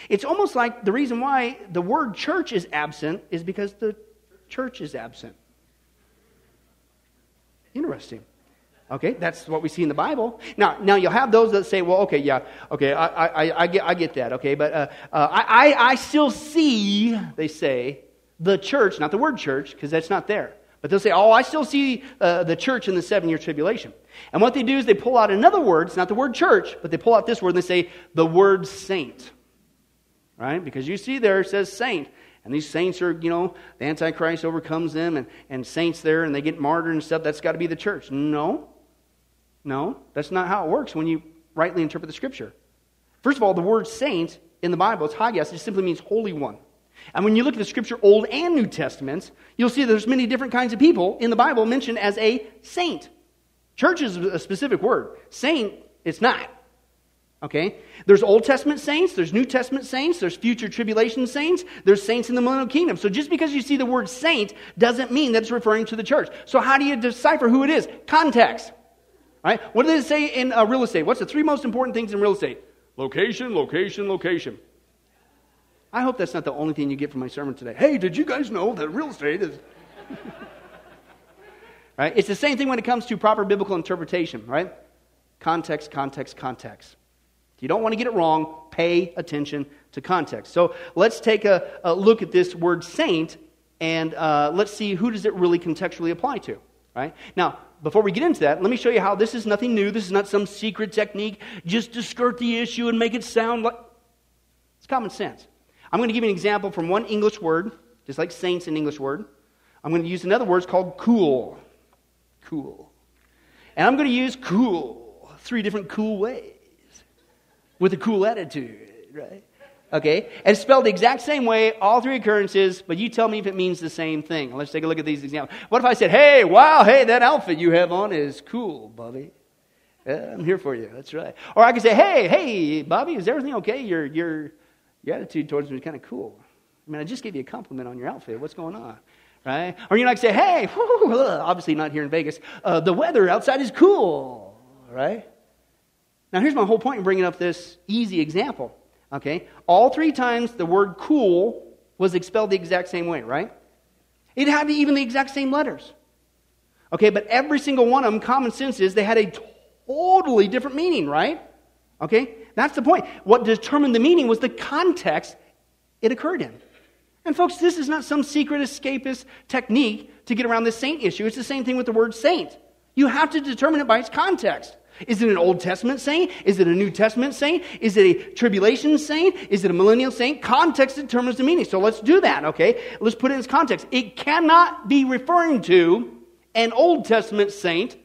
It's almost like the reason why the word church is absent is because the church is absent. Interesting. Okay, that's what we see in the Bible. Now, now you'll have those that say, "Well, okay, yeah, okay, I, I, I get, I get that." Okay, but uh, uh, I, I still see, they say, the church, not the word church, because that's not there. But they'll say, "Oh, I still see uh, the church in the seven-year tribulation." And what they do is they pull out another word. It's not the word church, but they pull out this word and they say the word saint, right? Because you see there it says saint. And these saints are, you know, the Antichrist overcomes them and, and saints there and they get martyred and stuff. That's got to be the church. No. No. That's not how it works when you rightly interpret the scripture. First of all, the word saint in the Bible, it's hagios, it simply means holy one. And when you look at the scripture, Old and New Testaments, you'll see there's many different kinds of people in the Bible mentioned as a saint. Church is a specific word. Saint, it's not. Okay? There's Old Testament saints, there's New Testament saints, there's future tribulation saints, there's saints in the millennial kingdom. So just because you see the word saint doesn't mean that it's referring to the church. So how do you decipher who it is? Context. Right? What does it say in uh, real estate? What's the three most important things in real estate? Location, location, location. I hope that's not the only thing you get from my sermon today. Hey, did you guys know that real estate is. right? It's the same thing when it comes to proper biblical interpretation, right? Context, context, context. If you don't want to get it wrong, pay attention to context. So let's take a, a look at this word saint and uh, let's see who does it really contextually apply to. Right? Now, before we get into that, let me show you how this is nothing new. This is not some secret technique just to skirt the issue and make it sound like it's common sense. I'm going to give you an example from one English word, just like saints in English word. I'm going to use another word called cool. Cool. And I'm going to use cool three different cool ways with a cool attitude, right? Okay? And it's spelled the exact same way, all three occurrences, but you tell me if it means the same thing. Let's take a look at these examples. What if I said, hey, wow, hey, that outfit you have on is cool, Bobby? Yeah, I'm here for you. That's right. Or I could say, hey, hey, Bobby, is everything okay? Your, your, your attitude towards me is kind of cool. I mean, I just gave you a compliment on your outfit. What's going on? Right? Or you might say, hey, whoo, obviously not here in Vegas, uh, the weather outside is cool. Right? Now, here's my whole point in bringing up this easy example. Okay? All three times the word cool was expelled the exact same way, right? It had even the exact same letters. Okay, but every single one of them, common sense is they had a totally different meaning, right? Okay? That's the point. What determined the meaning was the context it occurred in. And folks, this is not some secret escapist technique to get around this saint issue. It's the same thing with the word saint. You have to determine it by its context. Is it an Old Testament saint? Is it a New Testament saint? Is it a tribulation saint? Is it a millennial saint? Context determines the meaning. So let's do that, okay? Let's put it in its context. It cannot be referring to an Old Testament saint,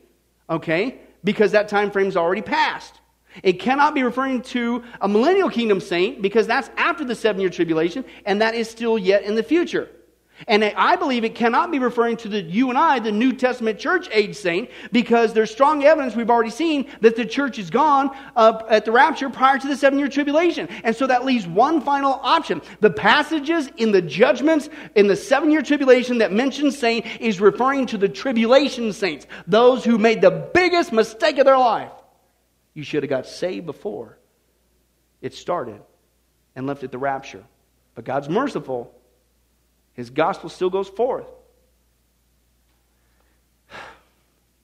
okay? Because that time frame's already passed. It cannot be referring to a millennial kingdom saint because that's after the seven year tribulation and that is still yet in the future. And I believe it cannot be referring to the you and I, the New Testament church age saint, because there's strong evidence we've already seen that the church is gone at the rapture prior to the seven year tribulation. And so that leaves one final option. The passages in the judgments in the seven year tribulation that mention saint is referring to the tribulation saints, those who made the biggest mistake of their life. You should have got saved before it started and left at the rapture. But God's merciful his gospel still goes forth.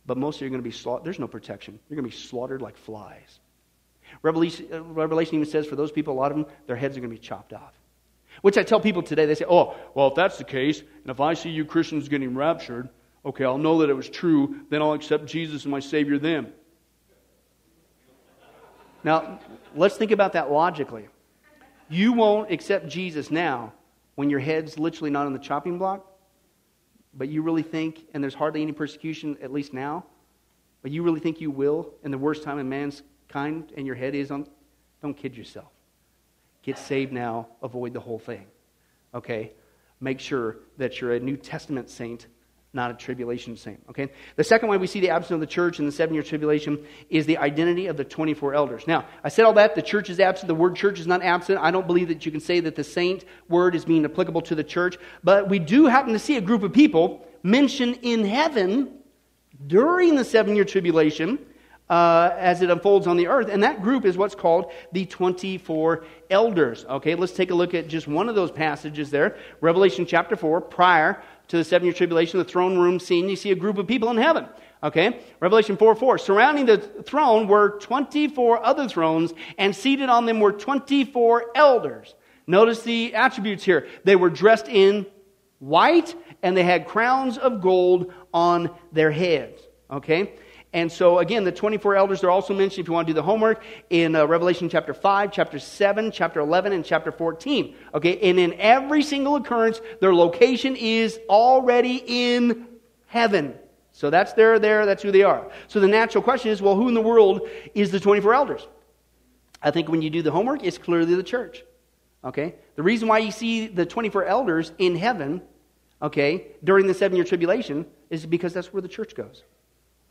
But most of you are going to be slaughtered. There's no protection. You're going to be slaughtered like flies. Revelation, uh, Revelation even says for those people, a lot of them, their heads are going to be chopped off. Which I tell people today, they say, oh, well, if that's the case, and if I see you Christians getting raptured, okay, I'll know that it was true, then I'll accept Jesus as my Savior then. Now, let's think about that logically. You won't accept Jesus now when your head's literally not on the chopping block, but you really think, and there's hardly any persecution, at least now, but you really think you will in the worst time in mankind and your head is on. Don't kid yourself. Get saved now, avoid the whole thing. Okay? Make sure that you're a New Testament saint not a tribulation saint. Okay? The second way we see the absence of the church in the seven year tribulation is the identity of the 24 elders. Now, I said all that. The church is absent. The word church is not absent. I don't believe that you can say that the saint word is being applicable to the church. But we do happen to see a group of people mentioned in heaven during the seven year tribulation. Uh, as it unfolds on the earth. And that group is what's called the 24 elders. Okay, let's take a look at just one of those passages there. Revelation chapter 4, prior to the seven year tribulation, the throne room scene, you see a group of people in heaven. Okay? Revelation 4 4. Surrounding the throne were 24 other thrones, and seated on them were 24 elders. Notice the attributes here. They were dressed in white, and they had crowns of gold on their heads. Okay? And so, again, the 24 elders are also mentioned, if you want to do the homework, in uh, Revelation chapter 5, chapter 7, chapter 11, and chapter 14. Okay, and in every single occurrence, their location is already in heaven. So that's there, there, that's who they are. So the natural question is well, who in the world is the 24 elders? I think when you do the homework, it's clearly the church. Okay? The reason why you see the 24 elders in heaven, okay, during the seven year tribulation is because that's where the church goes.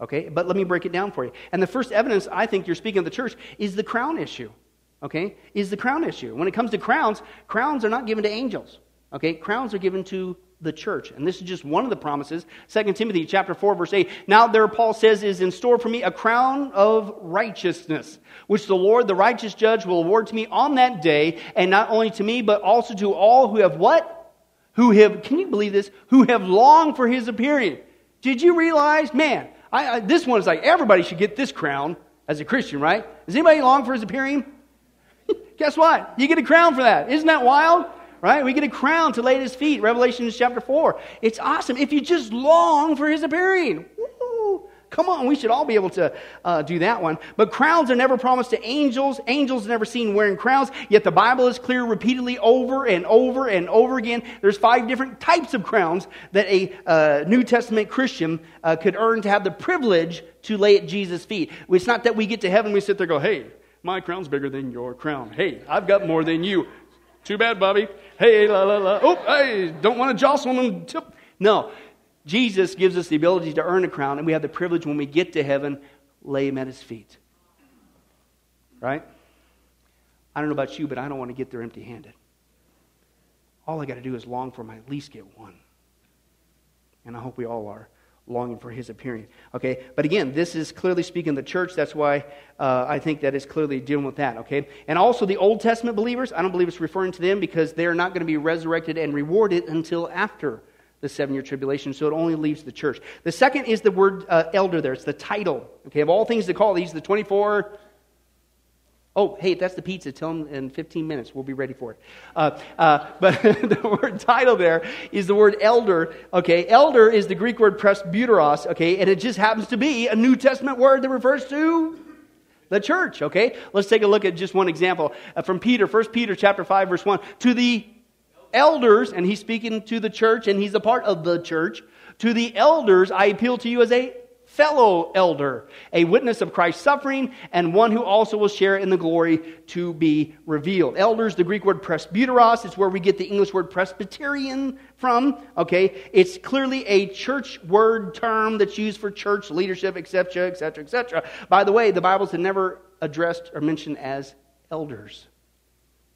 Okay, but let me break it down for you. And the first evidence I think you're speaking of the church is the crown issue. Okay, is the crown issue. When it comes to crowns, crowns are not given to angels. Okay, crowns are given to the church. And this is just one of the promises. 2 Timothy chapter 4 verse 8. Now there Paul says is in store for me a crown of righteousness, which the Lord the righteous judge will award to me on that day, and not only to me but also to all who have what? Who have can you believe this? Who have longed for his appearing. Did you realize, man, I, I, this one is like everybody should get this crown as a Christian, right? Does anybody long for his appearing? Guess what? You get a crown for that. Isn't that wild? Right? We get a crown to lay at his feet. Revelation chapter 4. It's awesome. If you just long for his appearing. Come on, we should all be able to uh, do that one. But crowns are never promised to angels. Angels never seen wearing crowns. Yet the Bible is clear repeatedly over and over and over again. There's five different types of crowns that a uh, New Testament Christian uh, could earn to have the privilege to lay at Jesus' feet. It's not that we get to heaven, we sit there go, hey, my crown's bigger than your crown. Hey, I've got more than you. Too bad, Bobby. Hey, la la la. Oh, hey, don't want to jostle them. No, Jesus gives us the ability to earn a crown, and we have the privilege when we get to heaven, lay him at his feet. Right? I don't know about you, but I don't want to get there empty handed. All I got to do is long for him, at least get one. And I hope we all are longing for his appearing. Okay, but again, this is clearly speaking the church. That's why uh, I think that is clearly dealing with that. Okay, and also the Old Testament believers. I don't believe it's referring to them because they are not going to be resurrected and rewarded until after the seven year tribulation, so it only leaves the church. The second is the word uh, elder there. It's the title. Okay, of all things to call these, the 24. Oh, hey, if that's the pizza. Tell them in 15 minutes. We'll be ready for it. Uh, uh, but the word title there is the word elder. Okay, elder is the Greek word presbyteros. Okay, and it just happens to be a New Testament word that refers to the church. Okay, let's take a look at just one example uh, from Peter, 1 Peter chapter 5, verse 1. To the elders, and he's speaking to the church, and he's a part of the church. To the elders, I appeal to you as a fellow elder, a witness of Christ's suffering, and one who also will share in the glory to be revealed. Elders, the Greek word presbyteros, is where we get the English word Presbyterian from. Okay, it's clearly a church word term that's used for church leadership, etc., etc., etc. By the way, the Bibles never addressed or mentioned as elders,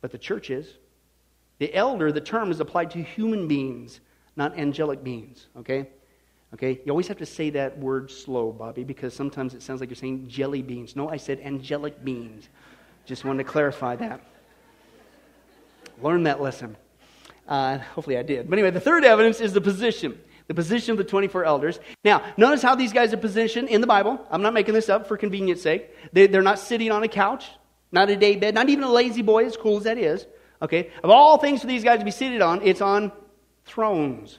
but the church is. The elder, the term is applied to human beings, not angelic beings, okay? Okay? You always have to say that word slow, Bobby, because sometimes it sounds like you're saying jelly beans. No, I said angelic beings. Just wanted to clarify that. Learn that lesson. Uh, hopefully I did. But anyway, the third evidence is the position. The position of the 24 elders. Now, notice how these guys are positioned in the Bible. I'm not making this up for convenience sake. They, they're not sitting on a couch, not a day bed, not even a La-Z-Boy, as cool as that is. Okay? Of all things for these guys to be seated on, it's on thrones.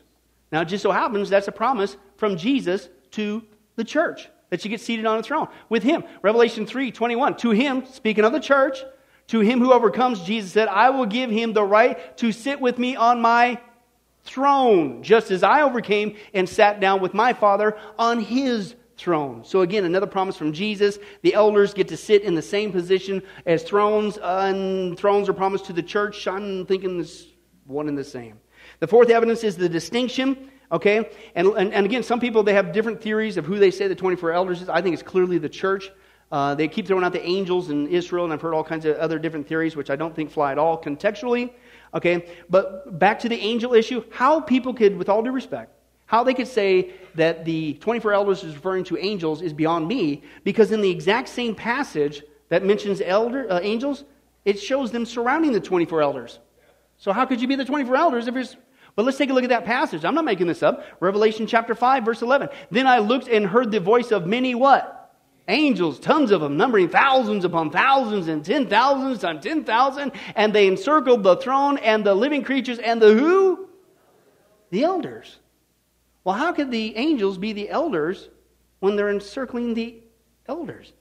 Now, it just so happens that's a promise from Jesus to the church that you get seated on a throne with him. Revelation 3 21. To him, speaking of the church, to him who overcomes, Jesus said, I will give him the right to sit with me on my throne, just as I overcame and sat down with my Father on his throne. So, again, another promise from Jesus. The elders get to sit in the same position as thrones, and thrones are promised to the church. I'm thinking this one and the same. The fourth evidence is the distinction. Okay? And, and, and again, some people, they have different theories of who they say the 24 elders is. I think it's clearly the church. Uh, they keep throwing out the angels in Israel, and I've heard all kinds of other different theories, which I don't think fly at all contextually. Okay? But back to the angel issue, how people could, with all due respect, how they could say that the 24 elders is referring to angels is beyond me, because in the exact same passage that mentions elder, uh, angels, it shows them surrounding the 24 elders. So how could you be the 24 elders if it's but let's take a look at that passage. I'm not making this up. Revelation chapter 5, verse 11. Then I looked and heard the voice of many what? Angels, tons of them, numbering thousands upon thousands and ten thousands times ten thousand. And they encircled the throne and the living creatures and the who? The elders. Well, how could the angels be the elders when they're encircling the elders?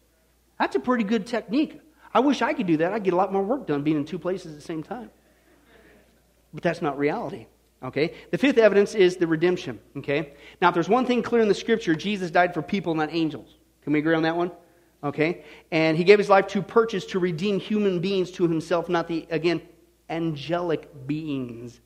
That's a pretty good technique. I wish I could do that. I'd get a lot more work done being in two places at the same time. But that's not reality. Okay? The fifth evidence is the redemption. Okay? Now, if there's one thing clear in the scripture, Jesus died for people, not angels. Can we agree on that one? Okay? And he gave his life to purchase, to redeem human beings to himself, not the, again, angelic beings.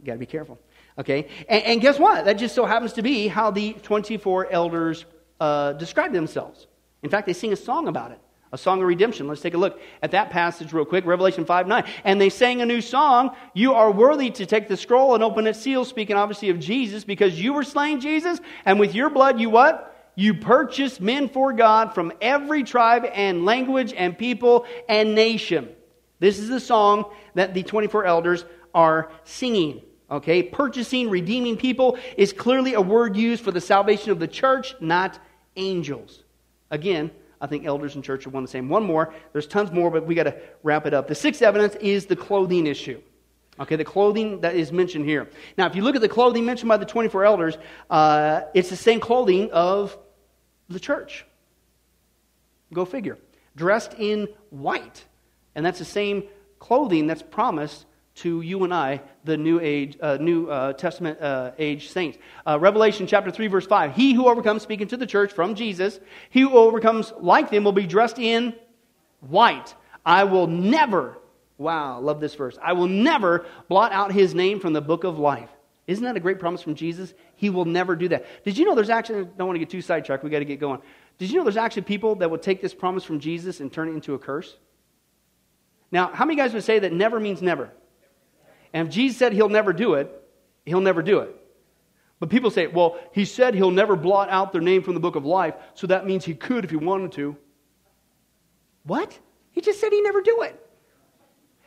You got to be careful. Okay? And, and, guess what? That just so happens to be how the 24 elders uh, describe themselves. In fact, they sing a song about it a song of redemption. Let's take a look at that passage real quick, Revelation 5 9. And they sang a new song. You are worthy to take the scroll and open its seal, speaking obviously of Jesus, because you were slain, Jesus, and with your blood you what? You purchased men for God from every tribe and language and people and nation. This is the song that the 24 elders are singing. Okay, purchasing, redeeming people is clearly a word used for the salvation of the church, not angels. Again, I think elders and church are one the same. One more. There's tons more, but we got to wrap it up. The sixth evidence is the clothing issue. Okay, the clothing that is mentioned here. Now, if you look at the clothing mentioned by the 24 elders, uh, it's the same clothing of the church. Go figure. Dressed in white. And that's the same clothing that's promised to you and I, the New Age, uh, New uh, Testament uh, age saints. Uh, Revelation chapter three, verse five. He who overcomes, speaking to the church from Jesus, he who overcomes like them will be dressed in white. I will never. Wow, love this verse. I will never blot out his name from the book of life. Isn't that a great promise from Jesus? He will never do that. Did you know there's actually, I don't want to get too sidetracked, we got to get going. Did you know there's actually people that would take this promise from Jesus and turn it into a curse? Now, how many guys would say that never means never? And if Jesus said he'll never do it, he'll never do it. But people say, well, he said he'll never blot out their name from the book of life, so that means he could if he wanted to. What? He just said he'd never do it.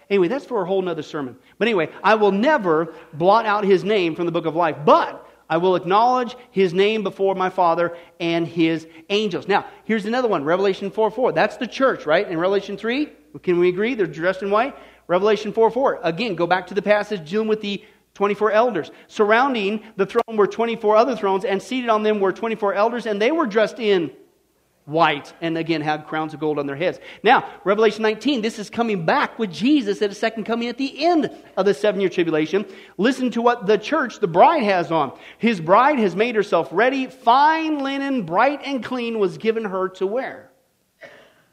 Anyway, that's for a whole nother sermon. But anyway, I will never blot out his name from the book of life, but I will acknowledge his name before my Father and his angels. Now, here's another one Revelation 4 4. That's the church, right? In Revelation 3, can we agree? They're dressed in white. Revelation 4 4. Again, go back to the passage dealing with the 24 elders. Surrounding the throne were 24 other thrones, and seated on them were 24 elders, and they were dressed in white, and again had crowns of gold on their heads. Now, Revelation 19, this is coming back with Jesus at a second coming at the end of the seven year tribulation. Listen to what the church, the bride, has on. His bride has made herself ready. Fine linen, bright and clean, was given her to wear.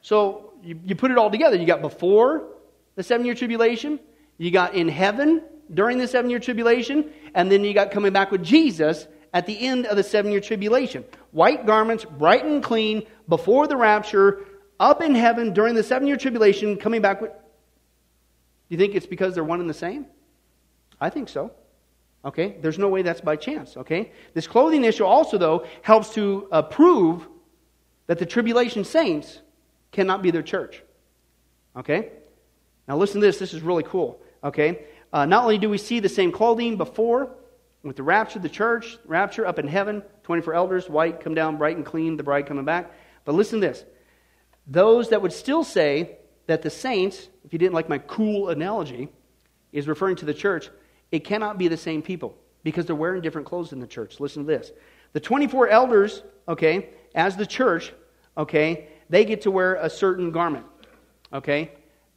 So you, you put it all together. You got before, the seven year tribulation, you got in heaven during the seven year tribulation, and then you got coming back with Jesus at the end of the seven year tribulation. White garments, bright and clean, before the rapture, up in heaven during the seven year tribulation, coming back with. Do you think it's because they're one and the same? I think so. Okay? There's no way that's by chance. Okay? This clothing issue also, though, helps to uh, prove that the tribulation saints cannot be their church. Okay? Now, listen to this. This is really cool. Okay? Uh, not only do we see the same clothing before, with the rapture, of the church, rapture up in heaven, 24 elders, white, come down bright and clean, the bride coming back. But listen to this. Those that would still say that the saints, if you didn't like my cool analogy, is referring to the church, it cannot be the same people because they're wearing different clothes in the church. Listen to this. The 24 elders, okay, as the church, okay, they get to wear a certain garment, okay?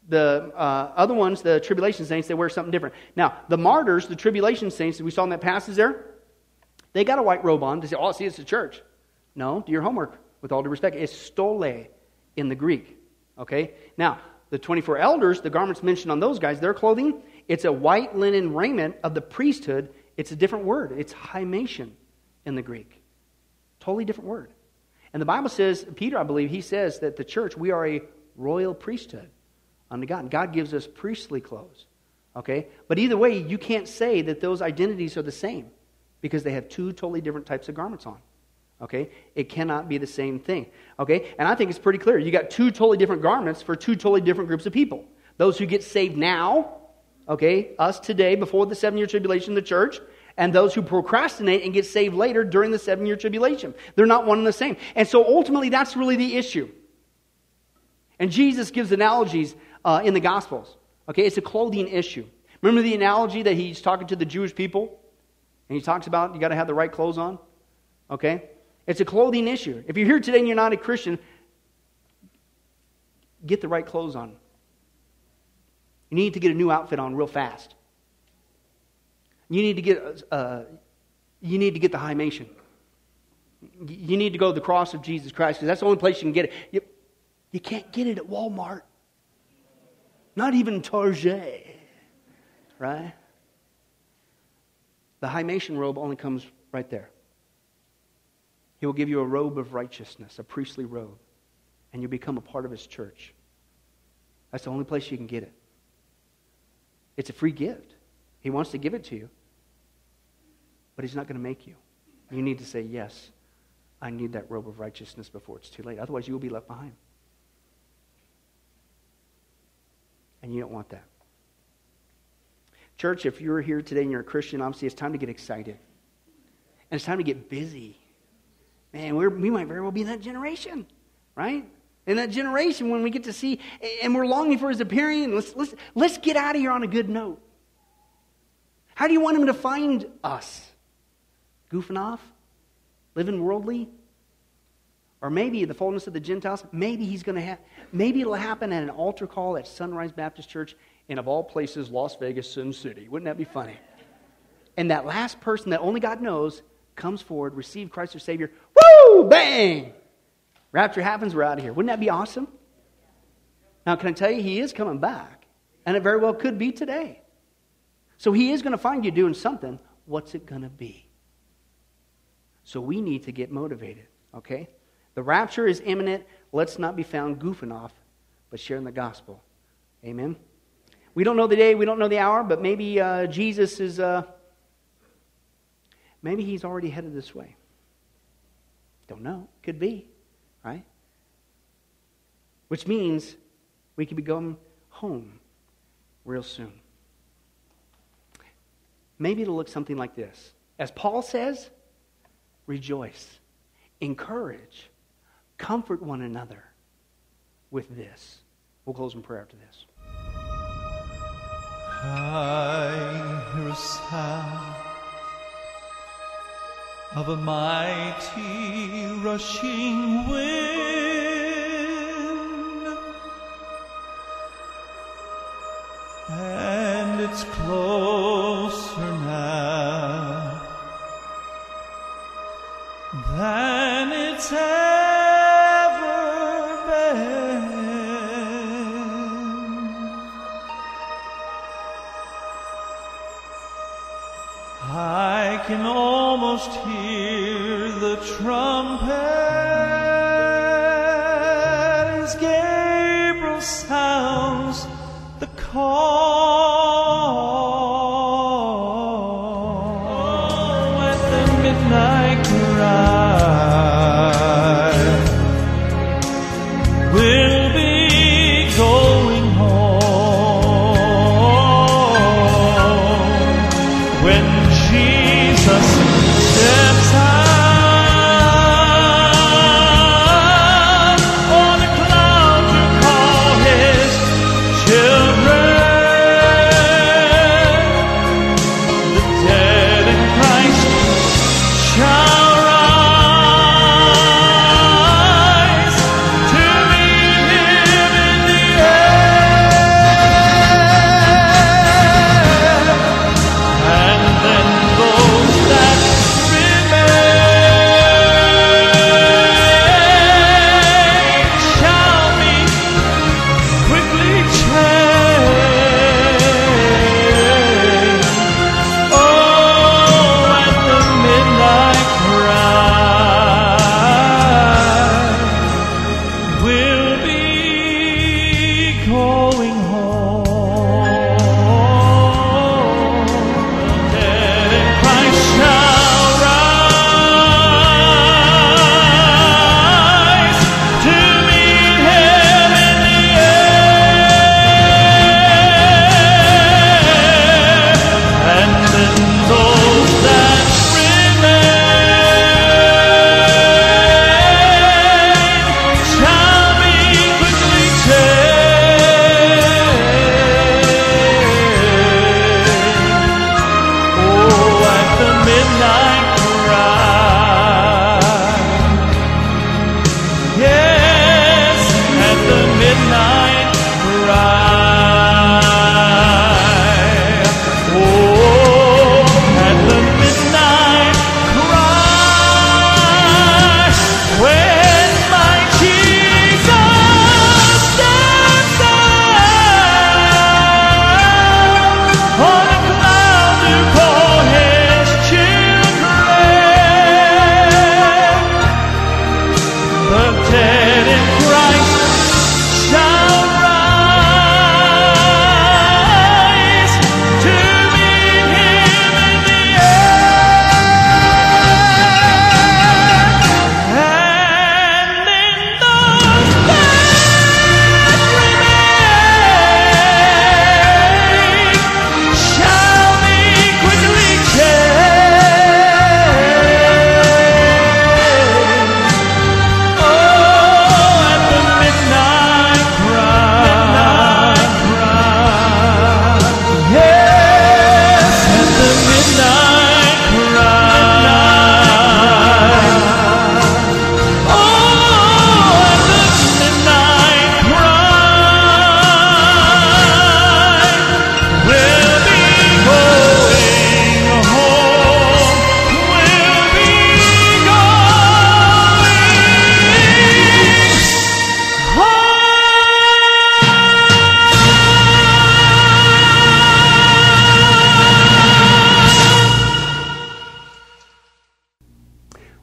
The uh, other ones, the tribulation saints, they wear something different. Now, the martyrs, the tribulation saints that we saw in that passage there, they got a white robe on. They say, oh, see, it's the church. No, do your homework with all due respect. It's stole in the Greek, okay? Now, the 24 elders, the garments mentioned on those guys, their clothing, it's a white linen raiment of the priesthood. It's a different word. It's himation in the Greek. Totally different word. And the Bible says, Peter, I believe, he says that the church, we are a royal priesthood unto God. God gives us priestly clothes. Okay? But either way, you can't say that those identities are the same because they have two totally different types of garments on. Okay? It cannot be the same thing. Okay? And I think it's pretty clear. You got two totally different garments for two totally different groups of people. Those who get saved now, okay, us today before the seven year tribulation, the church, and those who procrastinate and get saved later during the seven year tribulation. They're not one and the same. And so ultimately, that's really the issue. And Jesus gives analogies uh, in the Gospels. Okay, it's a clothing issue. Remember the analogy that he's talking to the Jewish people? And he talks about you got to have the right clothes on? Okay? It's a clothing issue. If you're here today and you're not a Christian, get the right clothes on. You need to get a new outfit on real fast. You need to get, uh, you need to get the himation. You need to go to the cross of Jesus Christ because that's the only place you can get it. You, you can't get it at Walmart, not even Target, right? The himation robe only comes right there. He will give you a robe of righteousness, a priestly robe, and you become a part of His church. That's the only place you can get it. It's a free gift. He wants to give it to you, but He's not going to make you. You need to say, Yes, I need that robe of righteousness before it's too late. Otherwise, you will be left behind. And you don't want that. Church, if you're here today and you're a Christian, obviously it's time to get excited. And it's time to get busy. Man, we might very well be in that generation, right? In that generation when we get to see, and we're longing for his appearing. Let's, let's, let's get out of here on a good note. How do you want him to find us? Goofing off? Living worldly? Or maybe the fullness of the Gentiles, maybe he's going to have, maybe it'll happen at an altar call at Sunrise Baptist Church in, of all places, Las Vegas, Sin City. Wouldn't that be funny? And that last person that only God knows comes forward, receive Christ as Savior. Woo! Bang! Rapture happens, we're out of here. Wouldn't that be awesome? Now, can I tell you, He is coming back. And it very well could be today. So He is going to find you doing something. What's it going to be? So we need to get motivated, okay? The rapture is imminent. Let's not be found goofing off, but sharing the gospel. Amen? We don't know the day, we don't know the hour, but maybe uh, Jesus is. Uh, Maybe he's already headed this way. Don't know. Could be, right? Which means we could be going home real soon. Maybe it'll look something like this. As Paul says, rejoice, encourage, comfort one another with this. We'll close in prayer after this. I hear a sound of a mighty rushing wind, and it's closer now than it's ever can almost hear the trumpet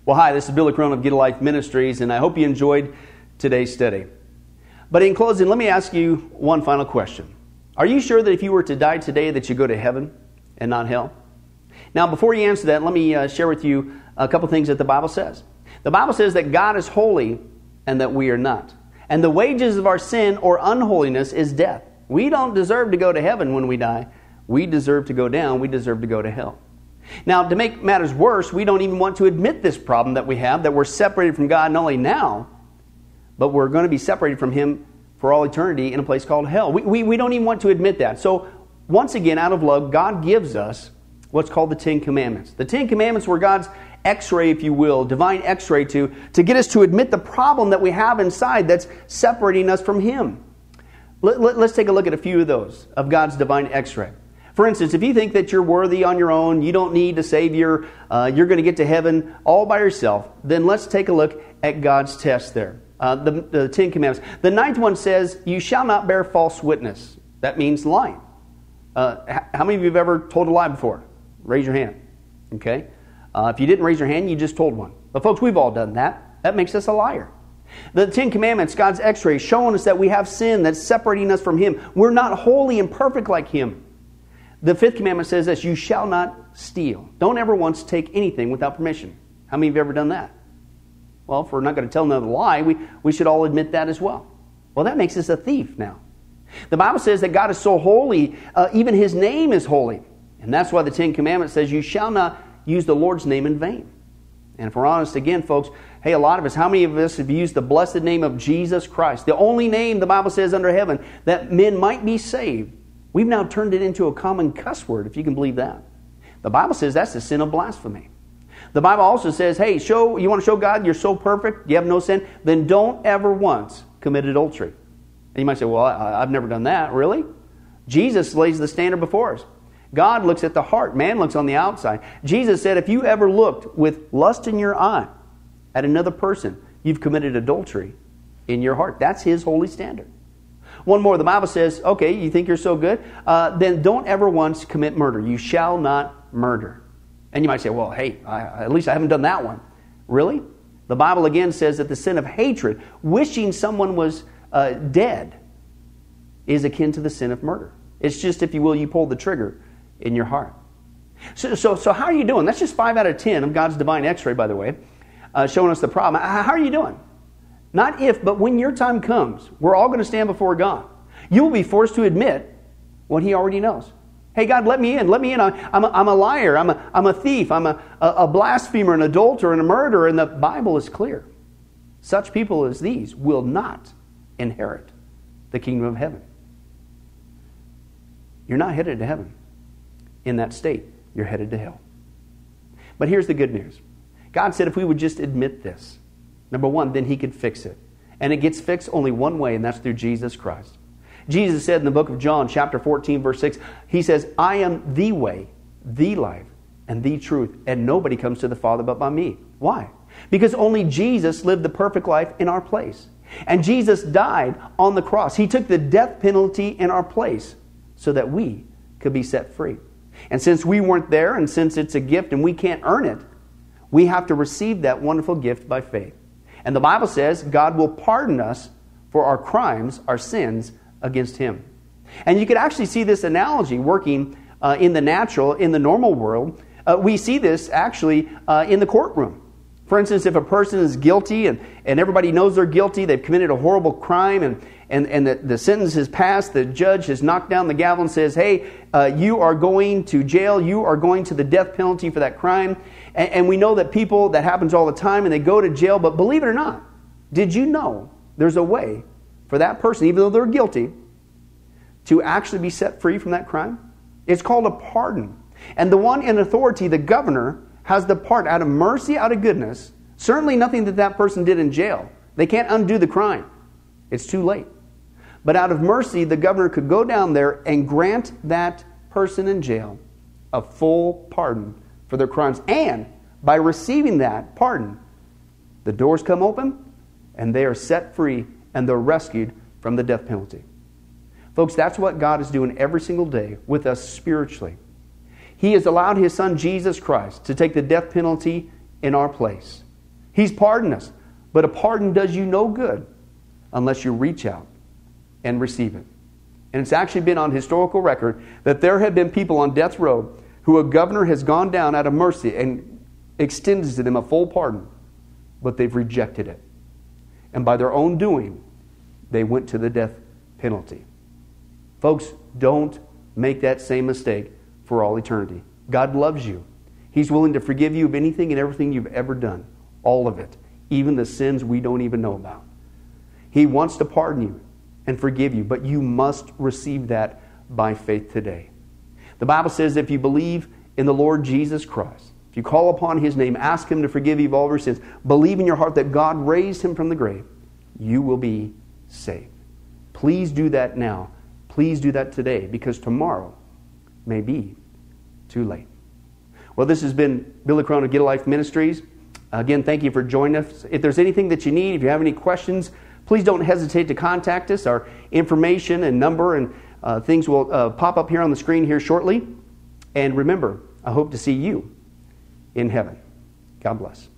Well, hi, this is Billy Crone of Get a Life Ministries, and I hope you enjoyed today's study. But in closing, let me ask you one final question. Are you sure that if you were to die today that you go to heaven and not hell? Now, before you answer that, let me uh, share with you a couple things that the Bible says. The Bible says that God is holy and that we are not. And the wages of our sin or unholiness is death. We don't deserve to go to heaven when we die. We deserve to go down. We deserve to go to hell. Now, to make matters worse, we don't even want to admit this problem that we have, that we're separated from God not only now, but we're going to be separated from Him for all eternity in a place called hell. We, we, we don't even want to admit that. So, once again, out of love, God gives us what's called the Ten Commandments. The Ten Commandments were God's x ray, if you will, divine x ray to, to get us to admit the problem that we have inside that's separating us from Him. Let, let, let's take a look at a few of those of God's divine x ray. For instance, if you think that you're worthy on your own, you don't need a Savior, uh, you're going to get to heaven all by yourself, then let's take a look at God's test there. Uh, the, the Ten Commandments. The ninth one says, You shall not bear false witness. That means lying. Uh, how many of you have ever told a lie before? Raise your hand. Okay? Uh, if you didn't raise your hand, you just told one. But, folks, we've all done that. That makes us a liar. The Ten Commandments, God's x ray, showing us that we have sin that's separating us from Him. We're not holy and perfect like Him. The fifth commandment says this you shall not steal. Don't ever once take anything without permission. How many of you have ever done that? Well, if we're not going to tell another lie, we, we should all admit that as well. Well, that makes us a thief now. The Bible says that God is so holy, uh, even his name is holy. And that's why the Ten Commandments says, You shall not use the Lord's name in vain. And if we're honest again, folks, hey, a lot of us, how many of us have used the blessed name of Jesus Christ, the only name the Bible says under heaven that men might be saved? We've now turned it into a common cuss word, if you can believe that. The Bible says that's the sin of blasphemy. The Bible also says, hey, show you want to show God you're so perfect, you have no sin, then don't ever once commit adultery. And you might say, well, I, I've never done that. Really? Jesus lays the standard before us. God looks at the heart, man looks on the outside. Jesus said, if you ever looked with lust in your eye at another person, you've committed adultery in your heart. That's his holy standard. One more, the Bible says, okay, you think you're so good? Uh, then don't ever once commit murder. You shall not murder. And you might say, well, hey, I, at least I haven't done that one. Really? The Bible again says that the sin of hatred, wishing someone was uh, dead, is akin to the sin of murder. It's just, if you will, you pull the trigger in your heart. So, so, so how are you doing? That's just 5 out of 10 of God's divine x ray, by the way, uh, showing us the problem. How are you doing? Not if, but when your time comes, we're all going to stand before God. You will be forced to admit what He already knows. Hey, God, let me in. Let me in. I'm a, I'm a liar. I'm a, I'm a thief. I'm a, a blasphemer, an adulterer, and a murderer. And the Bible is clear. Such people as these will not inherit the kingdom of heaven. You're not headed to heaven in that state. You're headed to hell. But here's the good news God said if we would just admit this, Number one, then he could fix it. And it gets fixed only one way, and that's through Jesus Christ. Jesus said in the book of John, chapter 14, verse 6, He says, I am the way, the life, and the truth, and nobody comes to the Father but by me. Why? Because only Jesus lived the perfect life in our place. And Jesus died on the cross. He took the death penalty in our place so that we could be set free. And since we weren't there, and since it's a gift and we can't earn it, we have to receive that wonderful gift by faith. And the Bible says God will pardon us for our crimes, our sins against Him. And you could actually see this analogy working uh, in the natural, in the normal world. Uh, we see this actually uh, in the courtroom. For instance, if a person is guilty and, and everybody knows they're guilty, they've committed a horrible crime, and, and, and the, the sentence has passed, the judge has knocked down the gavel and says, Hey, uh, you are going to jail, you are going to the death penalty for that crime. And, and we know that people, that happens all the time, and they go to jail. But believe it or not, did you know there's a way for that person, even though they're guilty, to actually be set free from that crime? It's called a pardon. And the one in authority, the governor, has the part out of mercy, out of goodness. Certainly nothing that that person did in jail. They can't undo the crime. It's too late. But out of mercy, the governor could go down there and grant that person in jail a full pardon for their crimes. And by receiving that pardon, the doors come open and they are set free and they're rescued from the death penalty. Folks, that's what God is doing every single day with us spiritually. He has allowed His Son Jesus Christ to take the death penalty in our place. He's pardoned us. But a pardon does you no good unless you reach out and receive it. And it's actually been on historical record that there have been people on death row who a governor has gone down out of mercy and extended to them a full pardon, but they've rejected it. And by their own doing, they went to the death penalty. Folks, don't make that same mistake for all eternity. God loves you. He's willing to forgive you of anything and everything you've ever done, all of it, even the sins we don't even know about. He wants to pardon you and forgive you, but you must receive that by faith today. The Bible says if you believe in the Lord Jesus Christ, if you call upon his name, ask him to forgive you of all your sins, believe in your heart that God raised him from the grave, you will be saved. Please do that now. Please do that today because tomorrow may be too late. Well, this has been Billy Crone of Get a Life Ministries. Again, thank you for joining us. If there's anything that you need, if you have any questions, please don't hesitate to contact us. Our information and number and uh, things will uh, pop up here on the screen here shortly. And remember, I hope to see you in heaven. God bless.